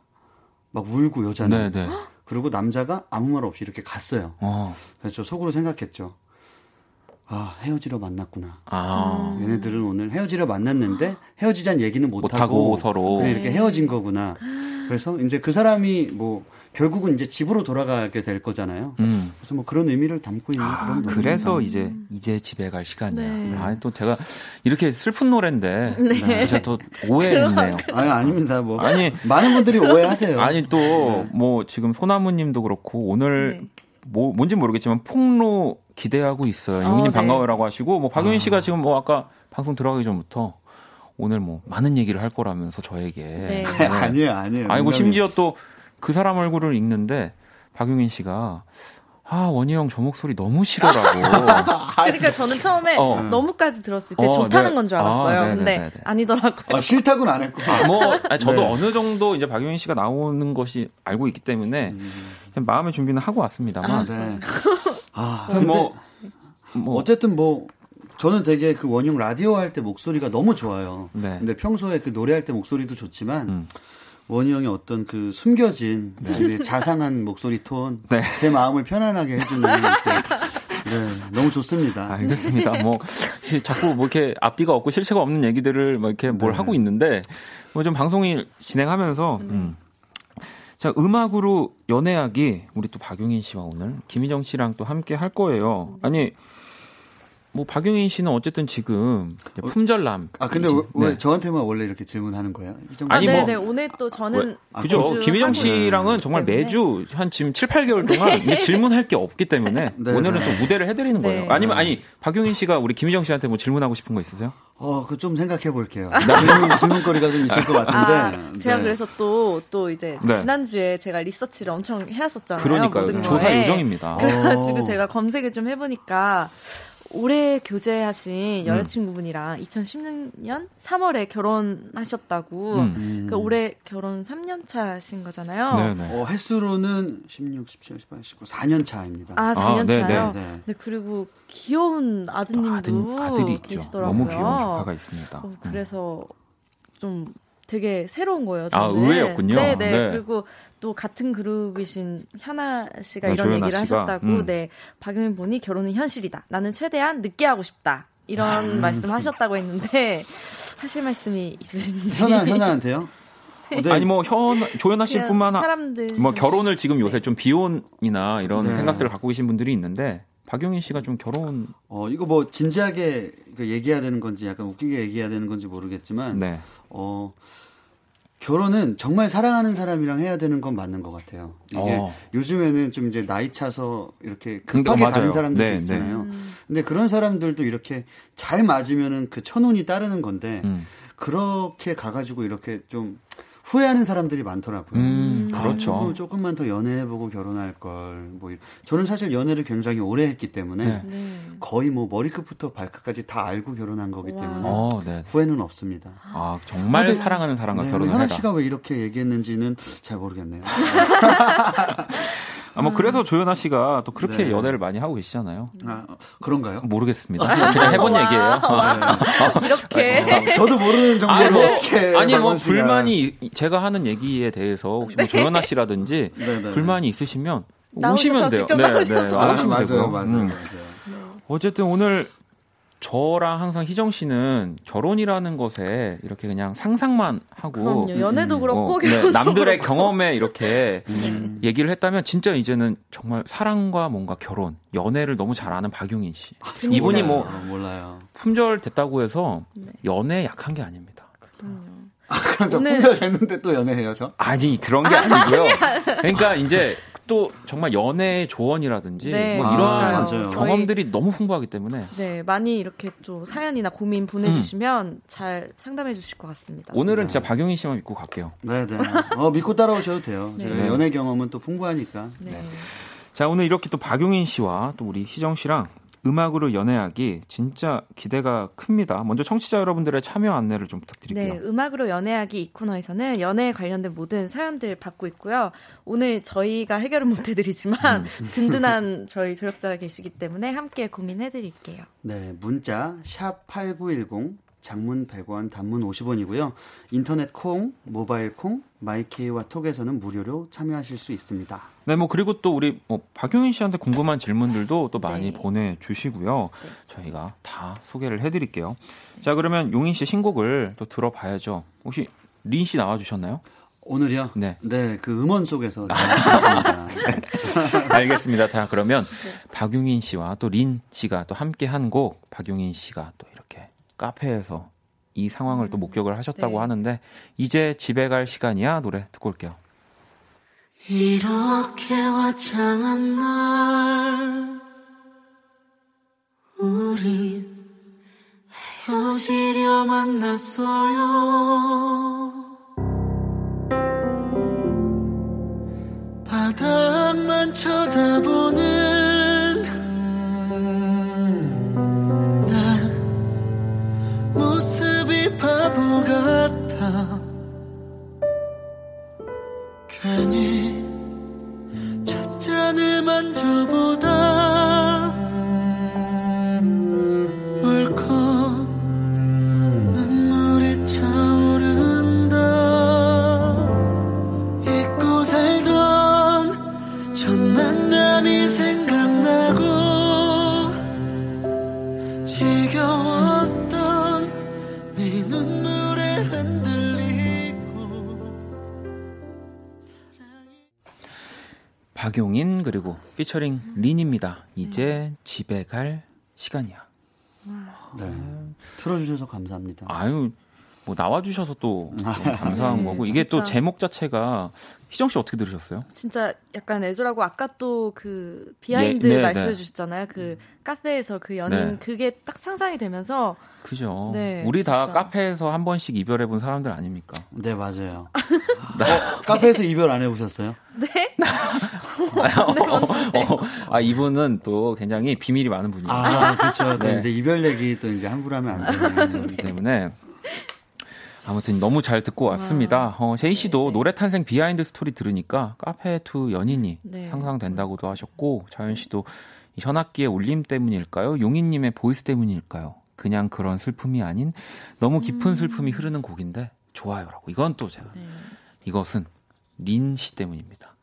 막 울고 여자는. 네네. 네. 그리고 남자가 아무 말 없이 이렇게 갔어요. 어. 그래서 저 속으로 생각했죠. 아 헤어지러 만났구나. 아. 얘네들은 오늘 헤어지러 만났는데 헤어지자는 얘기는 못, 못 하고, 서로 그냥 이렇게 헤어진 거구나. 그래서 이제 그 사람이 뭐 결국은 이제 집으로 돌아가게 될 거잖아요. 음. 그래서 뭐 그런 의미를 담고 있는 아, 그런 그래서 이제 이제 집에 갈 시간이야. 네. 아, 또 제가 이렇게 슬픈 노래인데 네. 제가 또 오해했네요. 아니 아닙니다. 뭐 아니 많은 분들이 오해하세요. 아니 또뭐 네. 지금 소나무님도 그렇고 오늘 네. 뭐 뭔지 모르겠지만 폭로 기대하고 있어요. 용인님 어, 네. 반가워라고 하시고 뭐 박용인 씨가 아. 지금 뭐 아까 방송 들어가기 전부터 오늘 뭐 많은 얘기를 할 거라면서 저에게 네. 아니에요, 아니에요. 아니고 심지어 또 그 사람 얼굴을 읽는데 박용인 씨가 아 원희 형 저 목소리 너무 싫어라고. 그러니까 저는 처음에 어. 너무까지 들었을 때 어, 좋다는 네. 건줄 알았어요. 아, 근데 네네. 아니더라고요. 아, 싫다고는 안 했고. 아, 뭐 아니, 저도 네. 어느 정도 이제 박용인 씨가 나오는 것이 알고 있기 때문에 음. 마음의 준비는 하고 왔습니다만. 아, 네. 아, 근데 뭐, 뭐 어쨌든 뭐 저는 되게 그 원형 라디오 할 때 목소리가 너무 좋아요. 네. 근데 평소에 그 노래할 때 목소리도 좋지만 음. 원희 형의 어떤 그 숨겨진 네. 자상한 목소리 톤, 네. 제 마음을 편안하게 해주는 네, 너무 좋습니다. 알겠습니다. 뭐 자꾸 뭐 이렇게 앞뒤가 없고 실체가 없는 얘기들을 뭐 이렇게 뭘 네. 하고 있는데 뭐 좀 방송이 진행하면서 음. 자 음악으로 연애하기 우리 또 박용인 씨와 오늘 김희정 씨랑 또 함께 할 거예요. 아니 뭐 박용인 씨는 어쨌든 지금 어, 품절남. 아 근데 왜, 왜 네. 저한테만 원래 이렇게 질문하는 거예요? 아니 뭐 네네. 오늘 또 저는 왜, 그죠. 김희정 씨랑은 정말 매주 한 지금 7, 8개월 동안 네. 질문할 게 없기 때문에 네, 오늘은 네. 또 무대를 해드리는 네. 거예요. 아니면 아니 박용인 씨가 우리 김희정 씨한테 뭐 질문하고 싶은 거 있으세요? 어, 그 좀 생각해 볼게요. 질문, 질문거리가 좀 있을 것 같은데. 아, 제가 그래서 또, 또 이제 지난주에 제가 리서치를 엄청 해왔었잖아요. 그러니까요. 조사 요정입니다. 그래가지고 어. 제가 검색을 좀 해보니까 올해 교제하신 음. 여자친구분이랑 2016년 3월에 결혼하셨다고. 음. 그 올해 결혼 3년 차신 거잖아요. 네네. 어, 횟수로는 16, 17, 18, 19, 4년 차입니다. 아, 4년 아, 차요? 네, 네. 그리고 귀여운 아드님도 아들, 이 계시더라고요. 너무 귀여운 조카가 있습니다. 어, 그래서 좀 되게 새로운 거예요. 아, 저는. 아, 의외였군요. 네네. 네. 그리고 또 같은 그룹이신 현아 씨가 네, 이런 얘기를 씨가. 하셨다고. 음. 네. 박용민 본이 결혼은 현실이다. 나는 최대한 늦게 하고 싶다. 이런 음. 말씀 하셨다고 했는데 하실 말씀이 있으신지. 현아, 현아한테요? 네. 아니 뭐 현, 조현아 씨뿐만 아니라 뭐 결혼을 지금 요새 좀 비혼이나 이런 네. 생각들을 갖고 계신 분들이 있는데 박용인 씨가 좀 결혼 어 이거 뭐 진지하게 그 얘기해야 되는 건지 약간 웃기게 얘기해야 되는 건지 모르겠지만 네. 어 결혼은 정말 사랑하는 사람이랑 해야 되는 건 맞는 것 같아요. 이게 어. 요즘에는 좀 이제 나이 차서 이렇게 급하게 어, 가는 사람들도 네, 네. 있잖아요. 네. 근데 그런 사람들도 이렇게 잘 맞으면은 그 천운이 따르는 건데 음. 그렇게 가가지고 이렇게 좀 후회하는 사람들이 많더라고요. 음, 아, 그렇죠. 조금, 조금만 더 연애해보고 결혼할 걸. 뭐 저는 사실 연애를 굉장히 오래 했기 때문에 네. 네. 거의 뭐 머리끝부터 발끝까지 다 알고 결혼한 거기 때문에 어, 네. 후회는 없습니다. 아 정말 근데, 사랑하는 사람과 네, 결혼을 현아 씨가 왜 이렇게 얘기했는지는 잘 모르겠네요. 아, 뭐, 그래서 조연아 씨가 또 그렇게 네. 연애를 많이 하고 계시잖아요. 아, 그런가요? 모르겠습니다. 그냥 해본 얘기예요. 네. 이렇게. 어, 저도 모르는 정보를 아니, 뭐, 어떻게. 아니, 뭐, 불만이, 제가 하는 얘기에 대해서 혹시 뭐 조연아 씨라든지 네, 네, 불만이 있으시면 오시면 돼요. 네, 네. 아, 오시면 맞아요, 맞아요, 맞아요, 음. 맞아요. 어쨌든 오늘 저랑 항상 희정 씨는 결혼이라는 것에 이렇게 그냥 상상만 하고 그럼요. 연애도 음, 그렇고 어, 네, 남들의 경험에 이렇게 음. 얘기를 했다면 진짜 이제는 정말 사랑과 뭔가 결혼, 연애를 너무 잘 아는 박용인 씨. 아, 이분이 뭐 아, 몰라요. 품절 됐다고 해서 네. 연애 약한 게 아닙니다. 아, 그럼 저 오늘... 품절 됐는데 또 연애해요, 저? 아니, 그런 게 아니고요. 그러니까 이제 또 정말 연애 조언이라든지 네. 뭐 이런 아, 경험들이 너무 풍부하기 때문에 네 많이 이렇게 좀 사연이나 고민 보내주시면 음. 잘 상담해 주실 것 같습니다. 오늘은 네. 진짜 박용희 씨만 믿고 갈게요. 네네. 어 믿고 따라오셔도 돼요. 네. 제가 연애 경험은 또 풍부하니까. 네. 네. 자 오늘 이렇게 또 박용인 씨와 또 우리 희정 씨랑 음악으로 연애하기 진짜 기대가 큽니다. 먼저 청취자 여러분들의 참여 안내를 좀 부탁드릴게요. 네, 음악으로 연애하기 이 코너에서는 연애에 관련된 모든 사연들 받고 있고요. 오늘 저희가 해결은 못 해드리지만 음. 든든한 저희 조력자가 계시기 때문에 함께 고민해드릴게요. 네, 문자 샵 #8910 장문 100원, 단문 50원이고요. 인터넷 콩, 모바일 콩, 마이케이와 톡에서는 무료로 참여하실 수 있습니다. 네, 뭐 그리고 또 우리 뭐 박용인 씨한테 궁금한 질문들도 또 많이 네. 보내주시고요. 네. 저희가 다 소개를 해드릴게요. 자, 그러면 용인 씨 신곡을 또 들어봐야죠. 혹시 린 씨 나와주셨나요? 오늘이요? 네. 네, 그 음원 속에서 아. 알겠습니다. 자, 그러면 네. 박용인 씨와 또 린 씨가 또 함께 한 곡, 박용인 씨가 또 이렇게 카페에서 이 상황을 음. 또 목격을 하셨다고 네. 하는데 이제 집에 갈 시간이야 노래 듣고 올게요. 이렇게 화창한 날 우리 헤어지려 만났어요. 바닥만 쳐다보는 박용인 그리고 피처링 린입니다. 이제 집에 갈 시간이야. 네. 틀어주셔서 감사합니다. 아유, 뭐 나와주셔서 또 감사한 네, 거고 이게 진짜. 또 제목 자체가 희정 씨 어떻게 들으셨어요? 진짜 약간 애절하고 아까 또 그 behind 예, 네, 말씀해 네. 주셨잖아요. 그 카페에서 그 연인 네. 그게 딱 상상이 되면서 그죠. 네, 우리 진짜. 다 카페에서 한 번씩 이별해 본 사람들 아닙니까? 네 맞아요. 어, 카페에서 이별 안 해보셨어요? 네. 어, 어, 아 이분은 또 굉장히 비밀이 많은 분이에요. 아 그렇죠. 또 네. 이제 이별 얘기 또 이제 함부로 하면 안 되는 거기 때문에 아무튼 너무 잘 듣고 왔습니다. 어, 제이 씨도 네, 네. 노래 탄생 behind story 들으니까 카페 두 연인이 네. 상상된다고도 하셨고 자연 씨도 현악기의 울림 때문일까요? 용인님의 voice 때문일까요? 그냥 그런 슬픔이 아닌 너무 깊은 음. 슬픔이 흐르는 곡인데 좋아요라고. 이건 또 제가 네. 이것은 린 씨 때문입니다.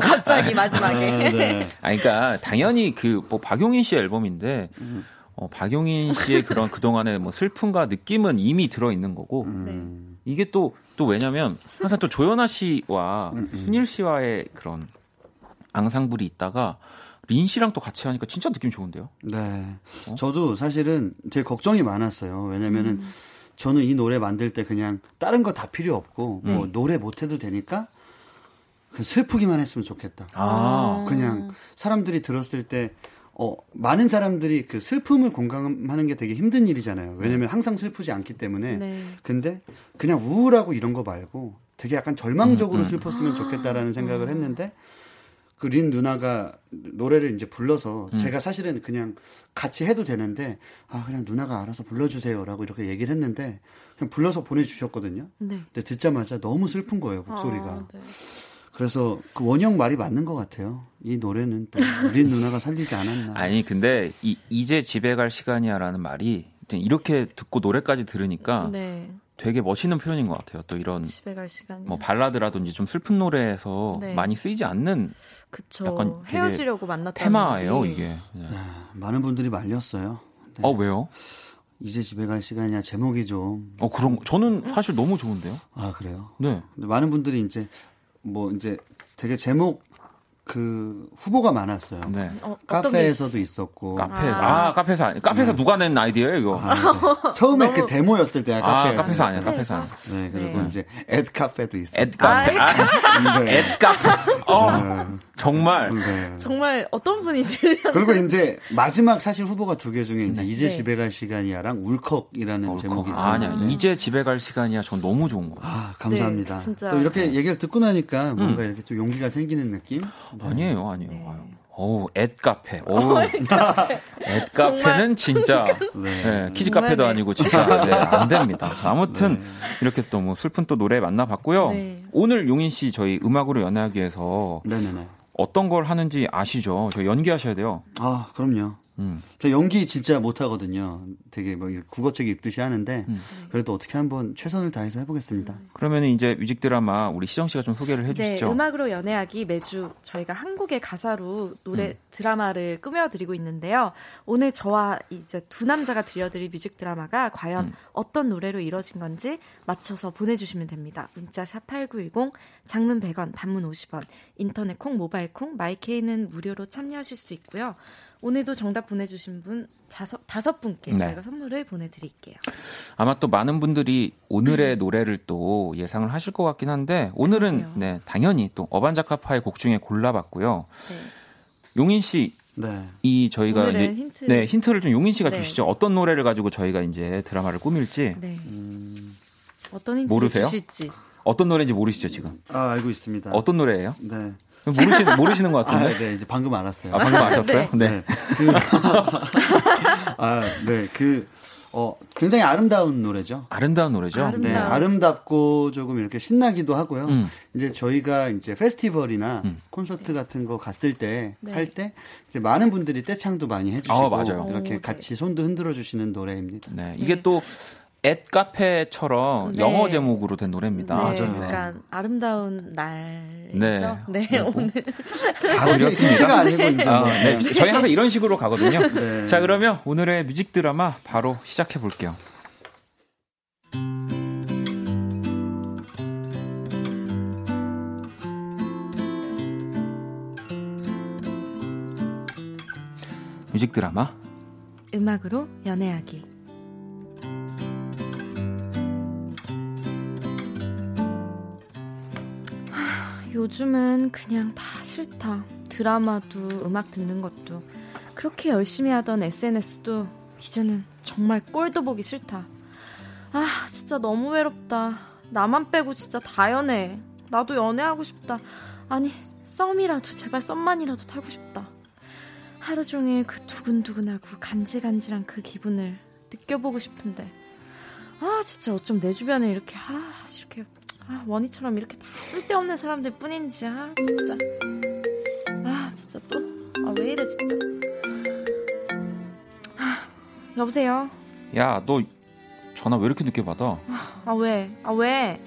갑자기 마지막에. 아, 네. 아, 그러니까 당연히 그 뭐 박용인 씨 앨범인데 음. 어, 박용인 씨의 그런 그동안의 뭐 슬픔과 느낌은 이미 들어 있는 거고 음. 이게 또 또 왜냐면 항상 또 조연아 씨와 음, 음. 순일 씨와의 그런 앙상블이 있다가 린 씨랑 또 같이 하니까 진짜 느낌 좋은데요. 네. 어? 저도 사실은 되게 걱정이 많았어요. 왜냐면은 음. 저는 이 노래 만들 때 그냥 다른 거 다 필요 없고 뭐 음. 노래 못 해도 되니까 그 슬프기만 했으면 좋겠다. 아. 그냥 사람들이 들었을 때 어, 많은 사람들이 그 슬픔을 공감하는 게 되게 힘든 일이잖아요. 왜냐면 항상 슬프지 않기 때문에. 네. 근데 그냥 우울하고 이런 거 말고 되게 약간 절망적으로 음, 음. 슬펐으면 좋겠다라는 생각을 했는데 그 린 누나가 노래를 이제 불러서 음. 제가 사실은 그냥 같이 해도 되는데 아 그냥 누나가 알아서 불러주세요라고 이렇게 얘기를 했는데 그냥 불러서 보내주셨거든요. 네. 근데 듣자마자 너무 슬픈 거예요 목소리가. 아, 네. 그래서 그 원형 말이 맞는 것 같아요. 이 노래는 또 우리 누나가 살리지 않았나. 아니 근데 이, 이제 집에 갈 시간이야라는 말이 이렇게 듣고 노래까지 들으니까 네. 되게 멋있는 표현인 것 같아요. 또 이런 집에 갈 시간 뭐 발라드라든지 좀 슬픈 노래에서 네. 많이 쓰이지 않는 그쵸. 약간 헤어지려고 만났다 테마예요 이게. 네. 네. 많은 분들이 말렸어요. 네. 어 왜요? 이제 집에 갈 시간이야 제목이 좀. 어 그럼 저는 사실 너무 좋은데요. 아 그래요? 네. 근데 많은 분들이 이제 뭐 이제 되게 제목 그 후보가 많았어요. 네. 어, 카페에서도 있었고. 카페 아, 아 카페에서 아니, 카페에서 네. 누가 낸 아이디어예요 이거? 아, 네. 처음에 그 너무... 그 데모였을 때야 카페. 아, 카페에서 아니야 카페에서. 아니야. 네 그리고 네. 이제 앱 카페도 있어요. 앱 카페. 아, 앱 카페. 어 네. 정말 네. 정말 어떤 분이 지으려는 그리고 이제 마지막 사실 후보가 두 개 중에 이제 네. 이제 집에 갈 시간이야랑 울컥이라는 울컥. 제목이 있어요. 아니야 이제 집에 갈 시간이야 전 너무 좋은 거. 아 감사합니다. 또 이렇게 얘기를 듣고 나니까 뭔가 음. 이렇게 좀 용기가 생기는 느낌. 아니에요 아니에요. 네. 어우, 앳카페. 오, 앳카페는 진짜 네. 네, kids 카페도 아니고 진짜 네, 안 됩니다. 아무튼 네. 이렇게 또 뭐 슬픈 또 노래 만나봤고요. 네. 오늘 용인 씨 저희 음악으로 연애하기 위해서 네네네. 어떤 걸 하는지 아시죠? 저 연기하셔야 돼요. 아, 그럼요. 음. 저 연기 진짜 못하거든요. 되게 뭐 국어책 읽듯이 하는데 음. 그래도 어떻게 한번 최선을 다해서 해보겠습니다. 그러면 이제 music 드라마 우리 희정 씨가 좀 소개를 해주시죠. 네, 음악으로 연애하기 매주 저희가 한국의 가사로 노래 음. 드라마를 꾸며드리고 있는데요. 오늘 저와 이제 두 남자가 들려드릴 뮤직 드라마가 과연 음. 어떤 노래로 이뤄진 건지 맞춰서 보내주시면 됩니다. 문자 샵 #8910 장문 100원, 단문 50원, 인터넷 콩, 모바일 콩, 마이케이는 무료로 참여하실 수 있고요. 오늘도 정답 보내주신 분 다섯, 다섯 분께 네. 저희가 선물을 보내드릴게요. 아마 또 많은 분들이 오늘의 음. 노래를 또 예상을 하실 것 같긴 한데 오늘은. 네 당연히 또 어반자카파의 곡 중에 골라봤고요. 네. 용인 씨. 네. 이 저희가 이제 힌트. 네 힌트를 좀 용인 씨가 네. 주시죠. 어떤 노래를 가지고 저희가 이제 드라마를 꾸밀지. 네. 음... 어떤 힌트 모르세요? 주실지. 어떤 노래인지 모르시죠 지금? 아 알고 있습니다. 어떤 노래예요? 네. 모르시, 모르시는 것 같은데. 아, 네, 이제 방금 알았어요. 아, 방금 아셨어요? 네. 네. 그, 아, 네. 그, 어, 굉장히 아름다운 노래죠. 아름다운 노래죠. 아름다운. 네, 아름답고 조금 이렇게 신나기도 하고요. 음. 이제 저희가 이제 페스티벌이나 음. 콘서트 같은 거 갔을 때, 네. 할때, 이제 많은 분들이 떼창도 많이 해주시고, 아, 맞아요. 이렇게 오, 같이 네. 손도 흔들어 주시는 노래입니다. 네, 이게 또 앳 카페처럼 네. 영어 제목으로 된 노래입니다. 네, 맞아요. 약간 아름다운 날이죠. 네, 네, 네 오늘 다 드렸습니다. 아니고 이제 아, 네. 저희 항상 이런 식으로 가거든요. 네. 자, 그러면 오늘의 뮤직 드라마 바로 시작해 볼게요. 뮤직 드라마 음악으로 연애하기 요즘은 그냥 다 싫다. 드라마도 음악 듣는 것도 그렇게 열심히 하던 SNS도 이제는 정말 꼴도 보기 싫다. 아, 진짜 너무 외롭다. 나만 빼고 진짜 다 연애. 나도 연애하고 싶다. 아니, 썸이라도 제발 썸만이라도 타고 싶다. 하루 종일 그 두근두근하고 간질간질한 그 기분을 느껴보고 싶은데. 아, 진짜 어쩜 내 주변에 이렇게, 아, 이렇게 아, 원희처럼 이렇게 다 쓸데없는 사람들 뿐인지, 아, 진짜. 아, 진짜 또. 아, 왜 이래, 진짜. 아, 여보세요? 야, 너 전화 왜 이렇게 늦게 받아? 아, 아 왜? 아, 왜?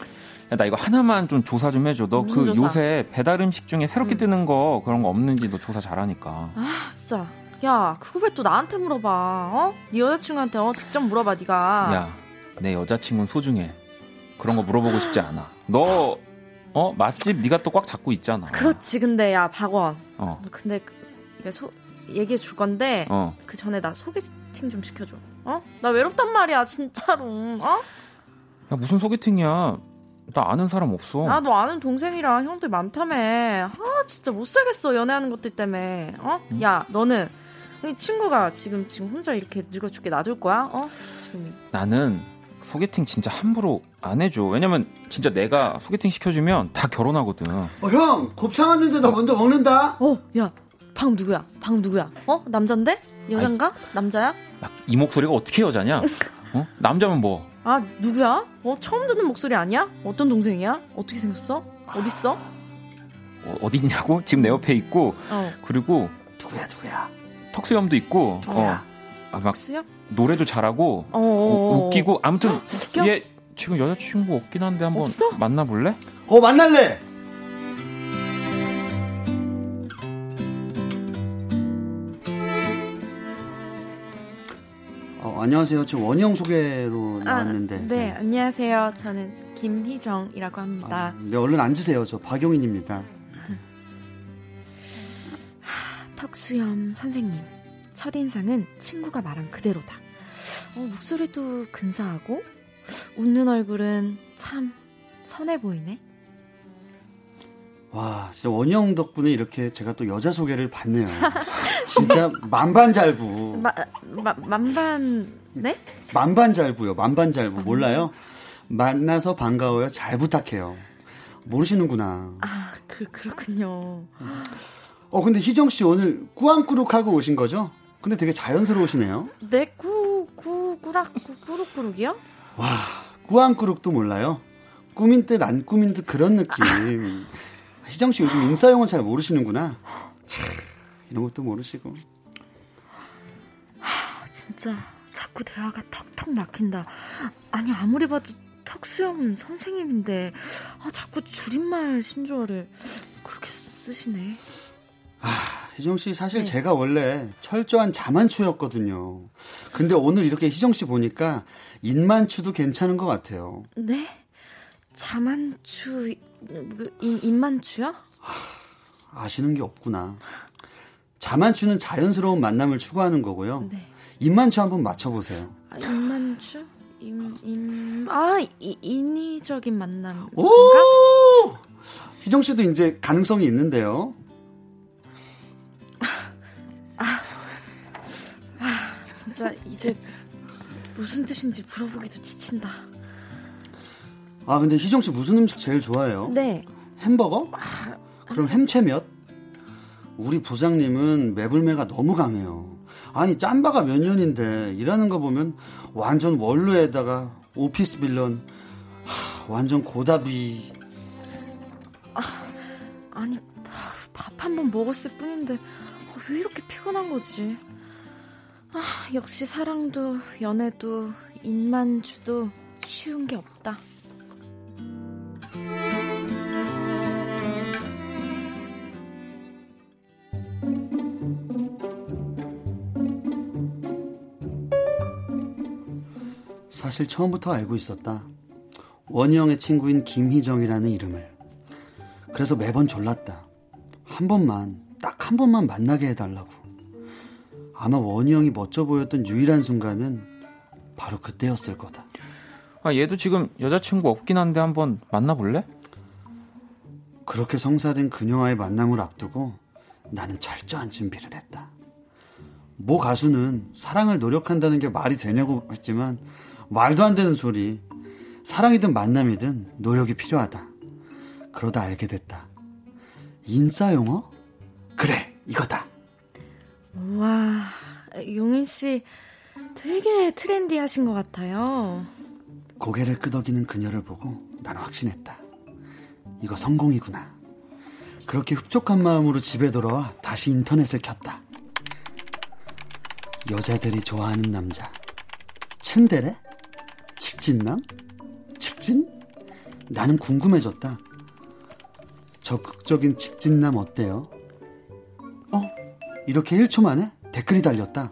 야, 나 이거 하나만 좀 조사 좀 해줘. 너 그 요새 배달 음식 중에 새롭게 음. 뜨는 거 그런 거 없는지 너 조사 잘하니까. 아, 진짜. 야, 그거 왜 또 나한테 물어봐? 어? 네 여자친구한테 어 직접 물어봐, 네가. 야, 내 여자친구는 소중해. 그런 거 물어보고 싶지 않아. 너 어? 맛집 네가 또 꽉 잡고 있잖아. 그렇지. 근데 야, 박원. 어. 근데 이게 소 얘기해 줄 건데 어. 그 전에 나 소개팅 좀 시켜 줘. 어? 나 외롭단 말이야, 진짜로. 어? 야, 무슨 소개팅이야? 나 아는 사람 없어. 아, 너 아는 동생이랑 형들 많다며. 아, 진짜 못 살겠어. 연애하는 것들 때문에. 어? 응? 야, 너는 친구가 지금 지금 혼자 이렇게 늙어 죽게 놔둘 거야? 어? 지금 나는 소개팅 진짜 함부로 안 해줘. 왜냐면 진짜 내가 소개팅 시켜주면 다 결혼하거든. 어, 형! 곱창 왔는데 너 먼저 먹는다? 어, 야, 방 누구야? 방 누구야? 어? 남잔데? 여잔가? 아이, 남자야? 야, 이 목소리가 어떻게 여자냐? 어? 남자면 뭐? 아, 누구야? 어, 처음 듣는 목소리 아니야? 어떤 동생이야? 어떻게 생겼어? 어딨어? 어, 어디 있냐고? 지금 내 옆에 있고, 어. 그리고 누구야, 누구야? 턱수염도 있고, 누구야? 어, 아, 막 수염? 노래도 잘하고 어, 어, 어, 웃기고 아무튼 어, 얘 지금 여자친구 없긴 한데 한번 없어? 만나볼래? 어 만날래. 어, 안녕하세요. 지금 원영 소개로 아, 나왔는데. 아, 네, 네, 안녕하세요. 저는 김희정이라고 합니다. 아, 네, 얼른 앉으세요. 저 박용인입니다. 턱수염 선생님. 첫인상은 친구가 말한 그대로다. 어, 목소리도 근사하고 웃는 얼굴은 참 선해 보이네. 와, 진짜 원영 덕분에 이렇게 제가 또 여자 소개를 받네요. 진짜 만반잘부. 마, 마, 만반, 네? 만반잘부요, 만반잘부. 몰라요? 만나서 반가워요. 잘 부탁해요. 모르시는구나. 아, 그, 그렇군요. 어, 근데 희정 씨 오늘 꾸안꾸룩 하고 오신 거죠? 근데 되게 자연스러우시네요. 네, 꾸, 꾸, 꾸락, 꾸, 꾸룩꾸룩이요? 와, 꾸안꾸룩도 몰라요? 꾸민 듯 안 꾸민 듯 그런 느낌. 희정 씨 요즘 인싸 용어 잘 모르시는구나. 참, 이런 것도 모르시고. 진짜 자꾸 대화가 턱턱 막힌다. 아니 아무리 봐도 턱수염은 선생님인데 아 자꾸 줄임말 신조어를 그렇게 쓰시네. 아, 희정 씨 사실 네. 제가 원래 철저한 자만추였거든요. 근데 오늘 이렇게 희정 씨 보니까 인만추도 괜찮은 것 같아요. 네? 자만추 그, 인, 인만추요? 아시는 게 없구나. 자만추는 자연스러운 만남을 추구하는 거고요. 네. 인만추 한번 맞춰보세요. 아, 인만추? 인, 인, 아, 이, 인위적인 만남. 오! 희정 씨도 이제 가능성이 있는데요. 아, 아, 진짜 이제 무슨 뜻인지 물어보기도 지친다. 아, 근데 희정 씨 무슨 음식 제일 좋아해요? 네. 햄버거? 아, 그럼 햄채 몇? 우리 부장님은 매불매가 너무 강해요. 아니 짬바가 몇 년인데 일하는 거 보면 완전 원로에다가 오피스 빌런 하, 완전 고답이 아, 아니 밥 한 번 먹었을 뿐인데 아, 왜 이렇게 피곤한 거지 아 역시 사랑도 연애도 인만주도 쉬운 게 없다 사실 처음부터 알고 있었다. 원희 형의 친구인 김희정이라는 이름을. 그래서 매번 졸랐다. 한 번만, 딱 한 번만 만나게 해달라고. 아마 원희 형이 멋져 보였던 유일한 순간은 바로 그때였을 거다. 아, 얘도 지금 여자친구 없긴 한데 한번 만나볼래? 그렇게 성사된 그녀와의 만남을 앞두고 나는 철저한 준비를 했다. 모 가수는 사랑을 노력한다는 게 말이 되냐고 했지만 말도 안 되는 소리. 사랑이든 만남이든 노력이 필요하다. 그러다 알게 됐다. 인싸 용어? 그래, 이거다. 와, 용인 씨 되게 트렌디하신 것 같아요. 고개를 끄덕이는 그녀를 보고 나는 확신했다. 이거 성공이구나. 그렇게 흡족한 마음으로 집에 돌아와 다시 인터넷을 켰다. 여자들이 좋아하는 남자. 츤데레? 직진남? 직진? 나는 궁금해졌다. 적극적인 직진남 어때요? 어? 이렇게 1초 만에 댓글이 달렸다.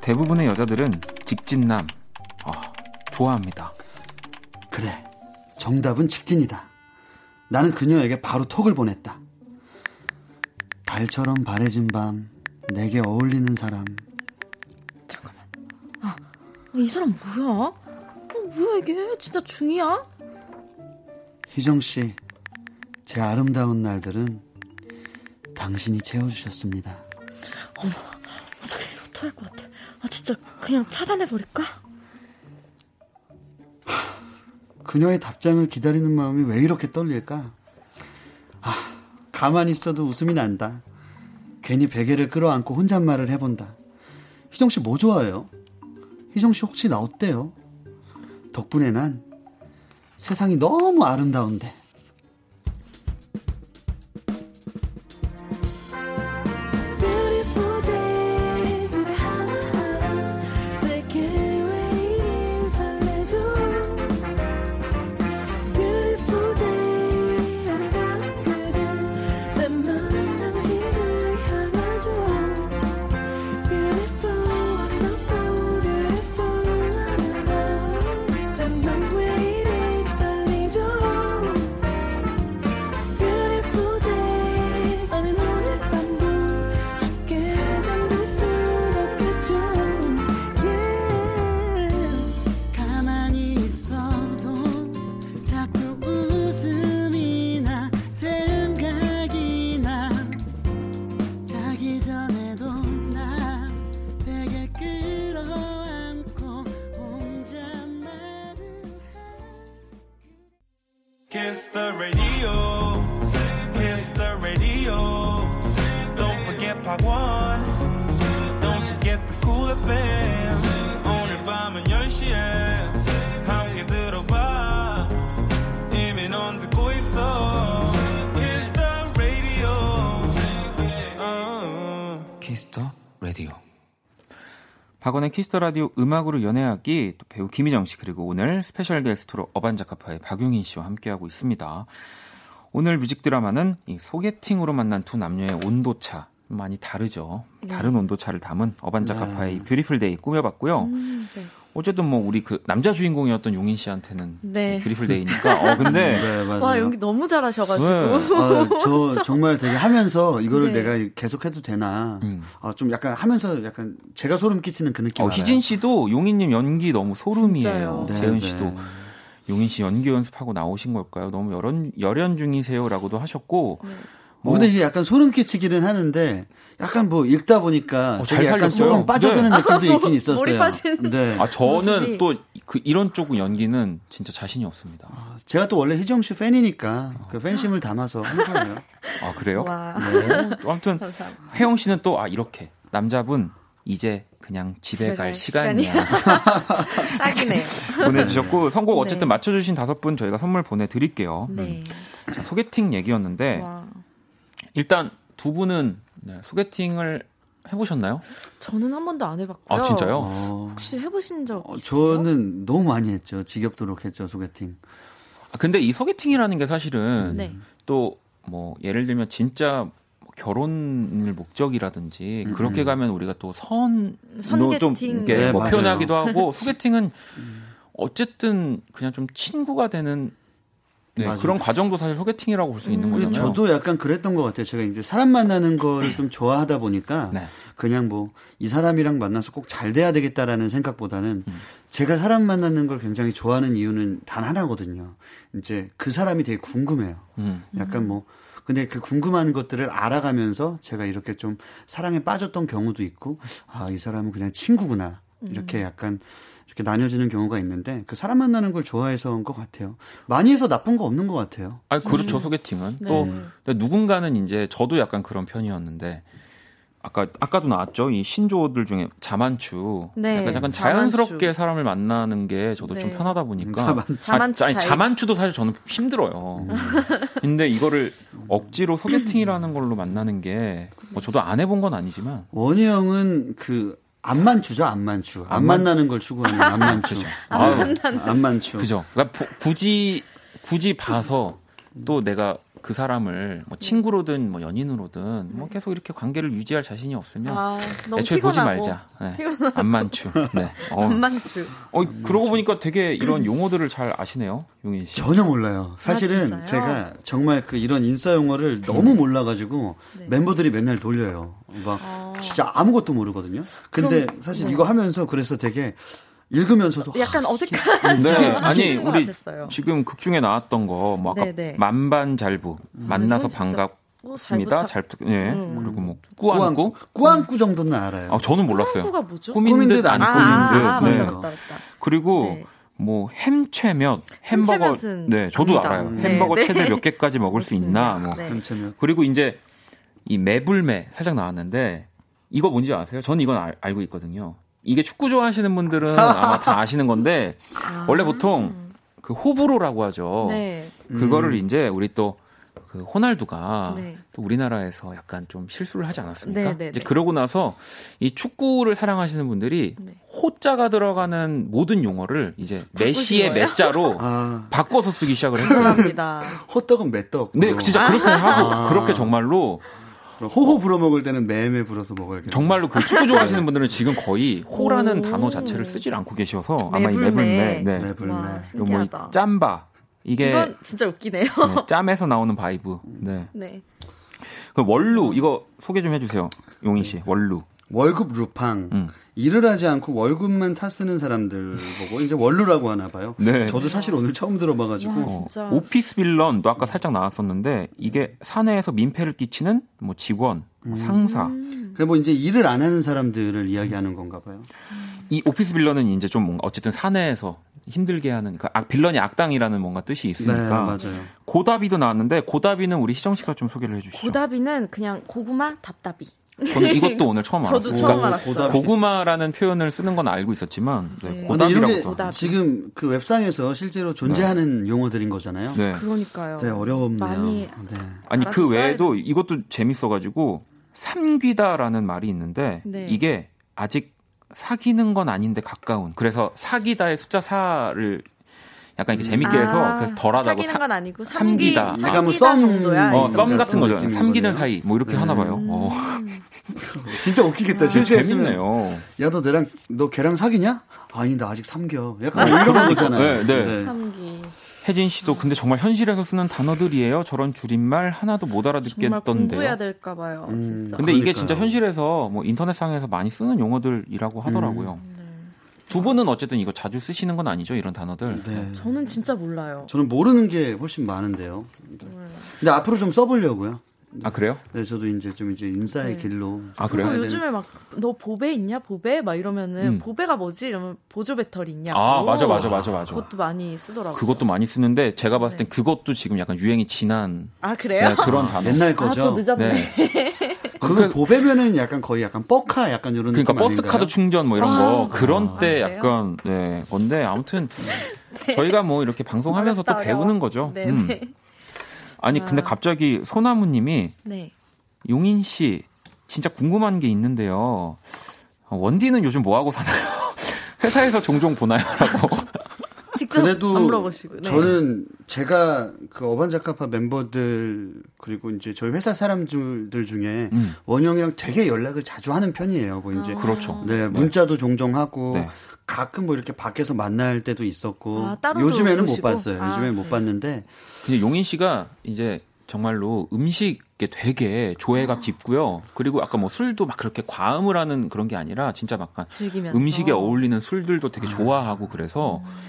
대부분의 여자들은 직진남, 어, 좋아합니다. 그래, 정답은 직진이다. 나는 그녀에게 바로 톡을 보냈다. 달처럼 바래진 밤, 내게 어울리는 사람, 이 사람 뭐야? 어, 뭐야 이게? 진짜 중이야? 희정 씨, 제 아름다운 날들은 당신이 채워주셨습니다. 어머, 어떻게 어떡할 것 같아? 아 진짜 그냥 차단해 버릴까? 그녀의 답장을 기다리는 마음이 왜 이렇게 떨릴까? 아, 가만히 있어도 웃음이 난다. 괜히 베개를 끌어안고 혼잣말을 해본다. 희정 씨 뭐 좋아해요? 희정 씨 혹시 나 어때요? 덕분에 난 세상이 너무 아름다운데. 박원의 Kiss the Radio 음악으로 연애하기 또 배우 김희정 씨 그리고 오늘 special 게스트로 어반자카파의 박용인 씨와 함께하고 있습니다. 오늘 music 드라마는 이 소개팅으로 만난 두 남녀의 온도차 많이 다르죠. 네. 다른 온도차를 담은 어반자카파의 네. Beautiful Day 꾸며봤고요. 음, 네. 어쨌든 뭐 우리 그 남자 주인공이었던 용인 씨한테는 네. beautiful day니까. 어 근데 네, 와 연기 너무 잘하셔가지고. 네. 아, 저 정말 되게 하면서 이거를 네. 내가 계속해도 되나. 음. 아, 좀 약간 하면서 약간 제가 소름 끼치는 그 느낌. 어, 희진 씨도 용인님 연기 너무 소름이에요. 네, 재은 씨도. 용인 씨 연기 연습하고 나오신 걸까요? 너무 열연, 열연 중이세요라고도 하셨고. 네. 뭐. 근데 이게 약간 소름 끼치기는 하는데 약간 뭐 읽다 보니까 어, 잘 약간 조금 빠져드는 네. 느낌도 있긴 있었어요. 몰입하시는. 네. 아 저는 또 그 이런 쪽 연기는 진짜 자신이 없습니다. 아, 제가 또 원래 희정 씨 팬이니까 그 팬심을 담아서 한 거예요. 아 그래요? 네. 아무튼 혜영 씨는 또 아 이렇게 남자분 이제 그냥 집에, 집에 갈 시간이야. 딱이네요. 보내주셨고 선곡 어쨌든 네. 맞춰주신 다섯 분 저희가 선물 보내드릴게요. 네. 자, 소개팅 얘기였는데 와. 일단 두 분은 네, 소개팅을 해보셨나요? 저는 한 번도 안 해봤고요. 아 진짜요? 어... 혹시 해보신 적 어, 있어요? 저는 너무 많이 했죠. 지겹도록 했죠 소개팅. 아 근데 이 소개팅이라는 게 사실은 네. 또뭐 예를 들면 진짜 결혼을 목적이라든지 음, 그렇게 음. 가면 우리가 또 선로 좀 이렇게 네, 뭐 표현하기도 하고 소개팅은 어쨌든 그냥 좀 친구가 되는 네, 그런 과정도 사실 소개팅이라고 볼 수 있는 음. 거잖아요. 저도 약간 그랬던 것 같아요. 제가 이제 사람 만나는 거를 좀 좋아하다 보니까 네. 그냥 뭐 이 사람이랑 만나서 꼭 잘 돼야 되겠다라는 생각보다는 음. 제가 사람 만나는 걸 굉장히 좋아하는 이유는 단 하나거든요. 이제 그 사람이 되게 궁금해요. 음. 약간 뭐 근데 그 궁금한 것들을 알아가면서 제가 이렇게 좀 사랑에 빠졌던 경우도 있고 아 이 사람은 그냥 친구구나 이렇게 음. 약간 이렇게 나뉘어지는 경우가 있는데 그 사람 만나는 걸 좋아해서인 것 같아요. 많이 해서 나쁜 거 없는 것 같아요. 아 그렇죠 소개팅은 네. 또 누군가는 이제 저도 약간 그런 편이었는데 아까 아까도 나왔죠 이 신조어들 중에 자만추 네, 약간, 약간 자연스럽게 사람을 만나는 게 저도 네. 좀 편하다 보니까 자만추. 자만추 아 니, 자만추도 사실 저는 힘들어요. 음. 근데 이거를 억지로 소개팅이라는 걸로 만나는 게 뭐 저도 안 해본 건 아니지만 원희 형은 그 안만추죠, 안만추. 안, 안 만나는 걸 추구하는 안만추. 안 만나는. 안만추. 그죠. 그러니까 굳이 굳이 봐서 또 내가 그 사람을 뭐 친구로든 뭐 연인으로든 뭐 계속 이렇게 관계를 유지할 자신이 없으면 아, 애초에 보지 말자. 네. 안만추. 네. 어. 안만추. 어 그러고 보니까 되게 이런 용어들을 잘 아시네요, 용인 씨. 전혀 몰라요. 사실은 아, 제가 정말 그 이런 인싸 용어를 너무 몰라가지고 네. 멤버들이 맨날 돌려요. 막 아. 진짜 아무것도 모르거든요. 근데 그럼, 사실 네. 이거 하면서 그래서 되게 읽으면서도 약간 아, 어색한 네. 아니 우리 같았어요. 지금 극 중에 나왔던 거뭐 아까 네네. 만반잘부 음. 만나서 반갑습니다. 잘 예. 음. 그리고 뭐 꾸안꾸 꾸안꾸 정도는 알아요. 아 저는 몰랐어요. 꾸안꾸가 뭐죠? 꾸민 듯 안 꾸민 듯. 아, 네. 맞다, 맞다, 맞다. 그리고 네. 뭐 햄채면 햄버거 네 저도 압니다. 알아요. 네. 햄버거 네. 최대 몇 개까지 먹을 수 있나 뭐 햄채면 그리고 이제 이 매불매 살짝 나왔는데 이거 뭔지 아세요? 저는 이건 알, 알고 있거든요. 이게 축구 좋아하시는 분들은 아마 다 아시는 건데 아. 원래 보통 그 호불호라고 하죠. 네. 그거를 음. 이제 우리 또 그 호날두가 네. 또 우리나라에서 약간 좀 실수를 하지 않았습니까? 네, 네, 이제 네. 그러고 나서 이 축구를 사랑하시는 분들이 네. 호자가 들어가는 모든 용어를 이제 메시의 메자로 아. 바꿔서 쓰기 시작을 했어요. 감사합니다. 호떡은 메떡. 네, 진짜 그렇게 하고 아. 그렇게 정말로 호호 불어 먹을 때는 매매 불어서 먹어야겠네요. 정말로 그 축구 좋아하시는 분들은 지금 거의 호라는 단어 자체를 쓰질 않고 계셔서 아마 이 매불매, 네, 매불매, 뭐 짬바 이게 이건 진짜 웃기네요. 네, 짬에서 나오는 vibe. 네. 네. 그 원루 이거 소개 좀 해주세요, 용희 씨. 원루. 월급 루팡. 음. 일을 하지 않고 월급만 타 쓰는 사람들 보고 이제 원루라고 하나 봐요. 네. 저도 사실 오늘 처음 들어봐가지고. 와, 오피스 villain도 아까 살짝 나왔었는데 이게 사내에서 민폐를 끼치는 뭐 직원, 뭐 음. 상사. 음. 그뭐 이제 일을 안 하는 사람들을 이야기하는 건가 봐요. 이 오피스 villain은 이제 좀 뭔가 어쨌든 사내에서 힘들게 하는 그 악, villain이 악당이라는 뭔가 뜻이 있으니까. 네, 맞아요. 고다비도 나왔는데 고다비는 우리 희정 씨가 좀 소개를 해주시죠. 고다비는 그냥 고구마 답답이. 저는 이것도 오늘 처음 알았어요. 저도 처음 그러니까 알았어요. 고구마라는 표현을 쓰는 건 알고 있었지만 네, 네. 고답이라고 고답. 지금 그 웹상에서 실제로 존재하는 네. 용어들인 거잖아요. 네. 그러니까요. 네, 어려웠네요. 많이 네. 아니 그 외에도 이것도 재밌어가지고 삼귀다라는 말이 있는데 네. 이게 아직 사귀는 건 아닌데 가까운. 그래서 사귀다의 숫자 4를 약간 이렇게 재밌게 해서 아, 그래서 덜하다고 사귀는 건 아니고 삼기, 다 내가 뭐썸 정도야. 어, 썸 같은 거죠. 삼기는 사이 뭐 이렇게 네. 하나 봐요. 음. 어. 진짜 웃기겠다. 아, 재밌네요. 야 너 내랑 너 걔랑 사귀냐? 아니 나 아직 삼겨. 약간 뭐 이런 거잖아요. 네, 네. 네. 삼기. 혜진 씨도 근데 정말 현실에서 쓰는 단어들이에요. 저런 줄임말 하나도 못 알아듣겠던데요. 정말 공부해야 될까 봐요. 음, 진짜. 근데 그러니까요. 이게 진짜 현실에서 뭐 인터넷상에서 많이 쓰는 용어들이라고 하더라고요. 음. 네. 두 분은 어쨌든 이거 자주 쓰시는 건 아니죠 이런 단어들. 네. 저는 진짜 몰라요. 저는 모르는 게 훨씬 많은데요. 근데 앞으로 좀 써보려고요. 아 그래요? 네, 저도 이제 좀 이제 인싸의 네. 길로. 아 그래요? 요즘에 막 너 보배 있냐 보배 막 이러면은 음. 보배가 뭐지 이러면 보조 배터리 있냐. 아 맞아 맞아 맞아 맞아. 그것도 많이 쓰더라고요. 그것도 많이 쓰는데 제가 봤을 땐 네. 그것도 지금 약간 유행이 지난. 아 그래요? 네, 그런 단어. 옛날 거죠. 아, 늦었네. 네. 그 보배면은 약간 거의 약간 뻑카 약간 이런 그러니까 버스? 카드 충전 뭐 이런 아, 거 그런 아, 때 약간 네 건데 아무튼 네. 저희가 뭐 이렇게 방송하면서 또 배우는 거죠. 네, 음. 네. 아니 근데 아. 갑자기 소나무님이 네. 용인 씨 진짜 궁금한 게 있는데요. 원디는 요즘 뭐 하고 사나요? 회사에서 종종 보나요?라고. 직접 그래도 물어보시고. 네. 저는 제가 그 어반자카파 멤버들 그리고 이제 저희 회사 사람들 중에 음. 원영이랑 되게 연락을 자주 하는 편이에요. 뭐 이제 아. 그렇죠. 네, 네. 문자도 네. 종종 하고 네. 가끔 뭐 이렇게 밖에서 만날 때도 있었고 아, 요즘에는 보시고? 못 봤어요. 아, 요즘에는 못 네. 봤는데. 근데 용인 씨가 이제 정말로 음식에 되게 조예가 아. 깊고요. 그리고 아까 뭐 술도 막 그렇게 과음을 하는 그런 게 아니라 진짜 막 음식에 어울리는 술들도 되게 아. 좋아하고 그래서 음.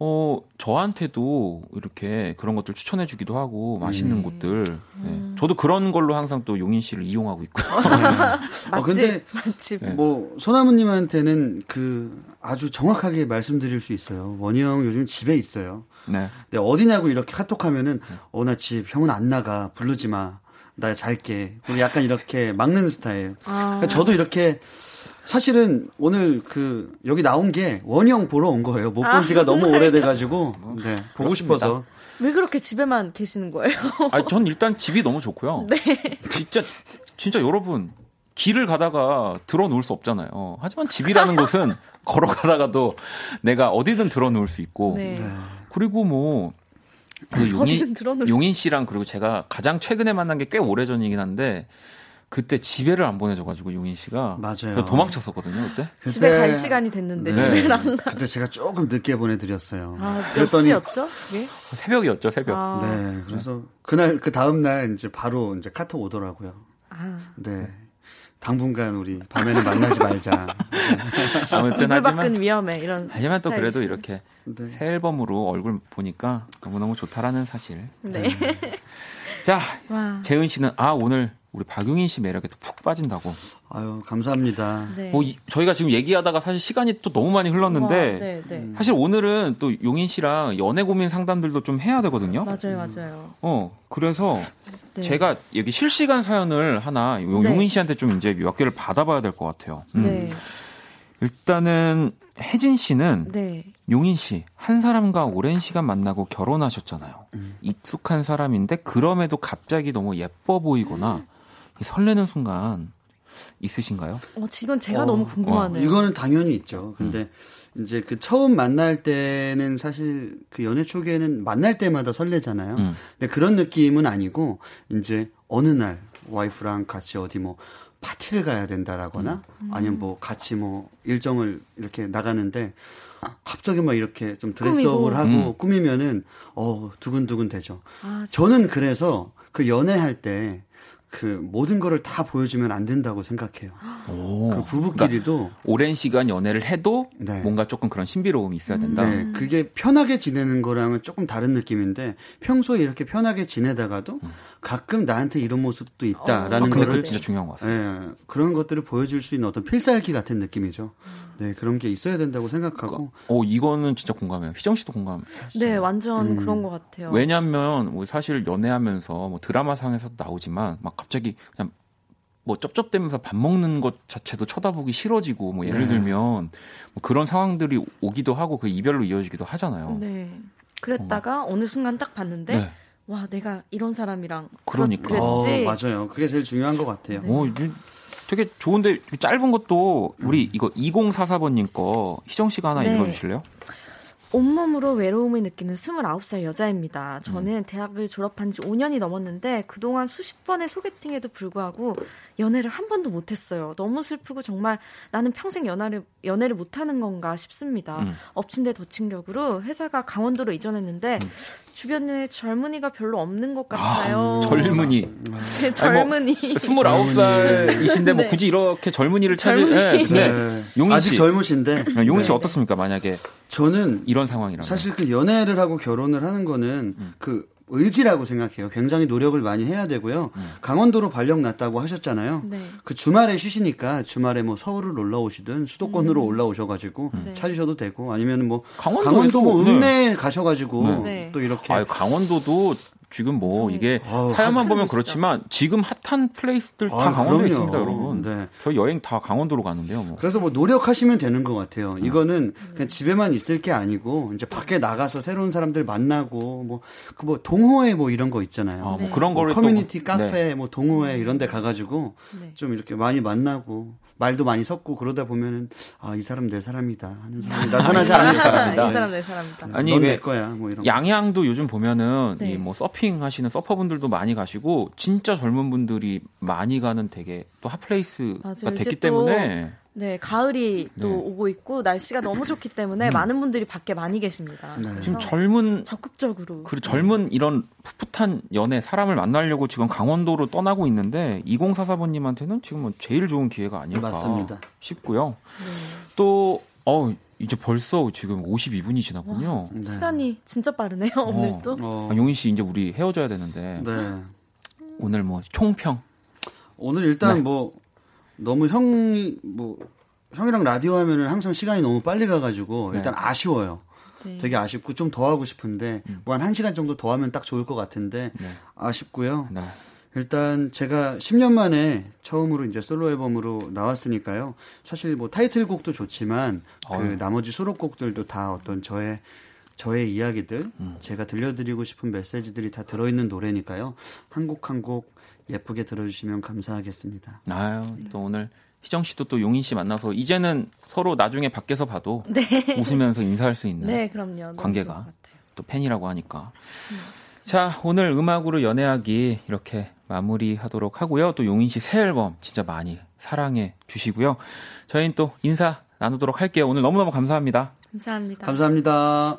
어, 저한테도 이렇게 그런 것들 추천해 주기도 하고 맛있는 음. 곳들. 네. 음. 저도 그런 걸로 항상 또 용인 씨를 이용하고 있고요. 맛집, 어, 근데 맛집. 네. 뭐 소나무님한테는 그 아주 정확하게 말씀드릴 수 있어요. 원희 형 요즘 집에 있어요. 네. 근데 어디냐고 이렇게 카톡하면은 어 나 집 형은 안 나가 부르지 마. 나 잘게. 그리고 약간 이렇게 막는 스타일. 아. 그러니까 저도 이렇게 사실은 오늘 그 여기 나온 게 원형 보러 온 거예요. 못 본 지가 아, 너무 오래돼가지고 네 보고 싶어서. 왜 그렇게 집에만 계시는 거예요? 아, 전 일단 집이 너무 좋고요. 네. 진짜 진짜 여러분 길을 가다가 들어 놓을 수 없잖아요. 하지만 집이라는 곳은 걸어가다가도 내가 어디든 들어 놓을 수 있고 네. 네. 그리고 뭐. 그 용인, 용인 씨랑 그리고 제가 가장 최근에 만난 게 꽤 오래 전이긴 한데 그때 집에를 안 보내줘가지고 용인 씨가 맞아요. 도망쳤었거든요 그때. 그때 집에 갈 시간이 됐는데 네. 집에랑. 그때 제가 조금 늦게 보내드렸어요. 아, 그랬더니 시였죠? 예? 새벽이었죠 새벽. 아. 네, 그래서 그날 그 다음 날 이제 바로 이제 카톡 오더라고요. 아. 네. 당분간 우리 밤에는 만나지 말자. 아무튼 하지만 위험해 이런. 하지만 또 그래도 이렇게 네. 새 앨범으로 얼굴 보니까 너무 너무 좋다라는 사실. 네. 네. 자, 와. 재은 씨는 아 오늘 우리 박용인 씨 매력에 또 푹 빠진다고. 아유 감사합니다. 네. 뭐 이, 저희가 지금 얘기하다가 사실 시간이 또 너무 많이 흘렀는데 와, 네, 네. 사실 오늘은 또 용인 씨랑 연애 고민 상담들도 좀 해야 되거든요. 맞아요, 맞아요. 어 그래서 네. 제가 여기 실시간 사연을 하나 네. 용인 씨한테 좀 이제 몇 개를 받아봐야 될 것 같아요. 음. 네. 일단은 혜진 씨는 네. 용인 씨 한 사람과 오랜 시간 만나고 결혼하셨잖아요. 음. 익숙한 사람인데 그럼에도 갑자기 너무 예뻐 보이거나 음. 설레는 순간 있으신가요? 어, 지금 제가 어, 너무 궁금하네요. 어, 이거는 당연히 있죠. 근데 음. 이제 그 처음 만날 때는 사실 그 연애 초기에는 만날 때마다 설레잖아요. 음. 근데 그런 느낌은 아니고 이제 어느 날 와이프랑 같이 어디 뭐 파티를 가야 된다라거나 음. 아니면 뭐 같이 뭐 일정을 이렇게 나가는데 갑자기 막 이렇게 좀 드레스업을 하고 음. 꾸미면은 어 두근두근 되죠. 아, 저는 그래서 그 연애할 때 그 모든 거를 다 보여주면 안 된다고 생각해요. 오. 그 부부끼리도 그러니까 오랜 시간 연애를 해도 네. 뭔가 조금 그런 신비로움이 있어야 된다. 네, 그게 편하게 지내는 거랑은 조금 다른 느낌인데 평소에 이렇게 편하게 지내다가도 음. 가끔 나한테 이런 모습도 있다라는 어. 아, 거를 진짜 중요한 것 같습니다. 네, 그런 것들을 보여줄 수 있는 어떤 필살기 같은 느낌이죠. 네, 그런 게 있어야 된다고 생각하고. 어, 이거는 진짜 공감해요. 희정 씨도 공감. 네, 완전 음. 그런 것 같아요. 왜냐하면 뭐 사실 연애하면서 뭐 드라마상에서 나오지만 막 갑자기 그냥 뭐 쩝쩝대면서 밥 먹는 것 자체도 쳐다보기 싫어지고 뭐 예를 네. 들면 뭐 그런 상황들이 오기도 하고 그 이별로 이어지기도 하잖아요. 네. 그랬다가 어. 느 순간 딱 봤는데 네. 와 내가 이런 사람이랑 그러니까 어, 맞아요. 그게 제일 중요한 것 같아요. 네. 어, 되게 좋은데 짧은 것도 우리 이거 2044번님 거 희정 씨가 하나 네. 읽어주실래요? 온몸으로 외로움을 느끼는 29살 여자입니다. 저는 음. 대학을 졸업한 지 5년이 넘었는데 그동안 수십 번의 소개팅에도 불구하고 연애를 한 번도 못했어요. 너무 슬프고 정말 나는 평생 연애를, 연애를 못하는 건가 싶습니다. 음. 엎친 데 덮친 격으로 회사가 강원도로 이전했는데 음. 주변에 젊은이가 별로 없는 것 같아요. 아, 젊은이. 제 젊은이. 뭐, 29살이신데 뭐 네. 굳이 이렇게 젊은이를 찾을 네. 네. 네. 용인 아직 젊으신데. 네, 용인 씨 어떻습니까? 만약에 저는 이런 상황이라면 사실 그 연애를 하고 결혼을 하는 거는 음. 그 의지라고 생각해요. 굉장히 노력을 많이 해야 되고요. 음. 강원도로 발령 났다고 하셨잖아요. 네. 그 주말에 쉬시니까 주말에 뭐 서울을 올라오시든 수도권으로 음. 올라오셔가지고 네. 찾으셔도 되고 아니면 뭐 강원도 뭐 읍내 네. 가셔가지고 네. 또 이렇게. 아 강원도도 지금 뭐 이게 아유, 사연만 보면 그렇지만 지금 hot한 place들 다 아, 강원도에 그럼요. 있습니다, 여러분. 네. 저희 여행 다 강원도로 가는데요. 뭐. 그래서 뭐 노력하시면 되는 것 같아요. 음. 이거는 그냥 집에만 있을 게 아니고 이제 밖에 나가서 새로운 사람들 만나고 뭐 그뭐 그 뭐 동호회 뭐 이런 거 있잖아요. 아, 뭐 그런 거를 뭐 커뮤니티 또, 카페 네. 뭐 동호회 이런 데 가가지고 네. 좀 이렇게 많이 만나고 말도 많이 섞고 그러다 보면은 아 이 사람 내 사람이다 하는 사람이 나타나지 않을까. 이 사람 내 사람이다. 아니 넌내 거야 뭐 이런. 양양도 요즘 보면은 네. 이뭐 서핑 하시는 서퍼분들도 많이 가시고 진짜 젊은 분들이 많이 가는 되게 또 hot place가 맞아요. 됐기 때문에. 네, 가을이 또 네. 오고 있고 날씨가 너무 좋기 때문에 음. 많은 분들이 밖에 많이 계십니다. 네. 지금 젊은 적극적으로 그 젊은 이런 풋풋한 연애 사람을 만나려고 지금 강원도로 떠나고 있는데 2044번님한테는 지금 뭐 제일 좋은 기회가 아닐까 맞습니다. 싶고요. 네. 또 어, 이제 벌써 지금 52분이 지났군요. 와, 네. 시간이 진짜 빠르네요, 어. 오늘도. 어. 아, 용인 씨 이제 우리 헤어져야 되는데. 네. 오늘 뭐 총평. 오늘 일단 네. 뭐 너무 형이 뭐 형이랑 라디오 하면은 항상 시간이 너무 빨리 가가지고 네. 일단 아쉬워요. 네. 되게 아쉽고 좀 더 하고 싶은데 음. 뭐한 1시간 정도 더 하면 딱 좋을 것 같은데 네. 아쉽고요. 네. 일단 제가 10년 만에 처음으로 이제 솔로 앨범으로 나왔으니까요. 사실 뭐 타이틀곡도 좋지만 그 어휴. 나머지 수록곡들도 다 어떤 저의 저의 이야기들, 음. 제가 들려드리고 싶은 메시지들이 다 들어있는 노래니까요. 한 곡 한 곡 예쁘게 들어주시면 감사하겠습니다. 아유, 또 오늘 희정 씨도 또 용인 씨 만나서 이제는 서로 나중에 밖에서 봐도 네. 웃으면서 인사할 수 있는 네, 그럼요. 관계가 또 팬이라고 하니까. 음. 자, 오늘 음악으로 연애하기 이렇게 마무리하도록 하고요. 또 용인 씨 새 앨범 진짜 많이 사랑해 주시고요. 저희는 또 인사 나누도록 할게요. 오늘 너무너무 감사합니다. 감사합니다. 감사합니다.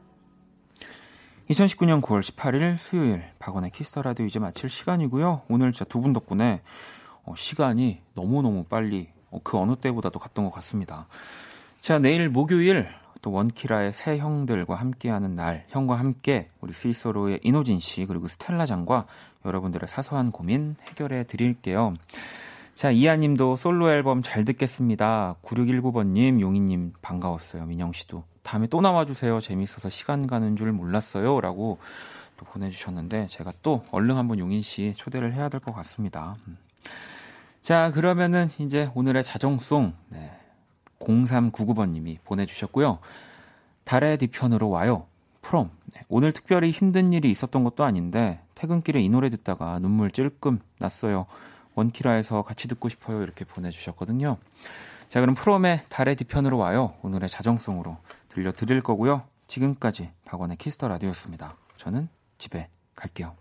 2019년 9월 18일 수요일 박원의 Kiss the Radio 이제 마칠 시간이고요. 오늘 진짜 두 분 덕분에 어, 시간이 너무너무 빨리 어, 그 어느 때보다도 갔던 것 같습니다. 자, 내일 목요일 또 원키라의 새 형들과 함께하는 날, 형과 함께 우리 스위스로의 이노진 씨 그리고 스텔라 장과 여러분들의 사소한 고민 해결해 드릴게요. 자, 이하님도 솔로 앨범 잘 듣겠습니다. 9619번님, 용희님 반가웠어요. 민영 씨도 다음에 또 나와주세요. 재밌어서 시간 가는 줄 몰랐어요. 라고 또 보내주셨는데 제가 또 얼른 한번 용인 씨 초대를 해야 될 것 같습니다. 음. 자, 그러면은 이제 오늘의 자정송, 네. 0399번님이 보내주셨고요. 달의 뒤편으로 와요. 프롬. 네. 오늘 특별히 힘든 일이 있었던 것도 아닌데 퇴근길에 이 노래 듣다가 눈물 찔끔 났어요. 원키라에서 같이 듣고 싶어요. 이렇게 보내주셨거든요. 자, 그럼 프롬의 달의 뒤편으로 와요. 오늘의 자정송으로 들려드릴 거고요. 지금까지 박원의 키스터 라디오였습니다. 저는 집에 갈게요.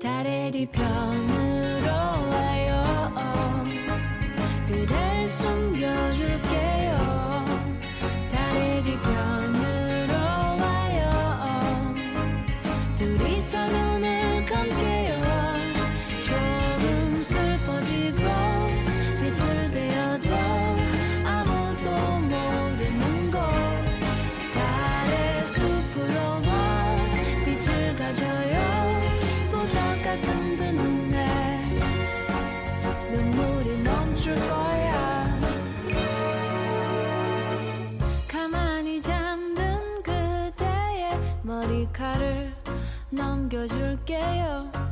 달의 뒤편으로 역할을 넘겨줄게요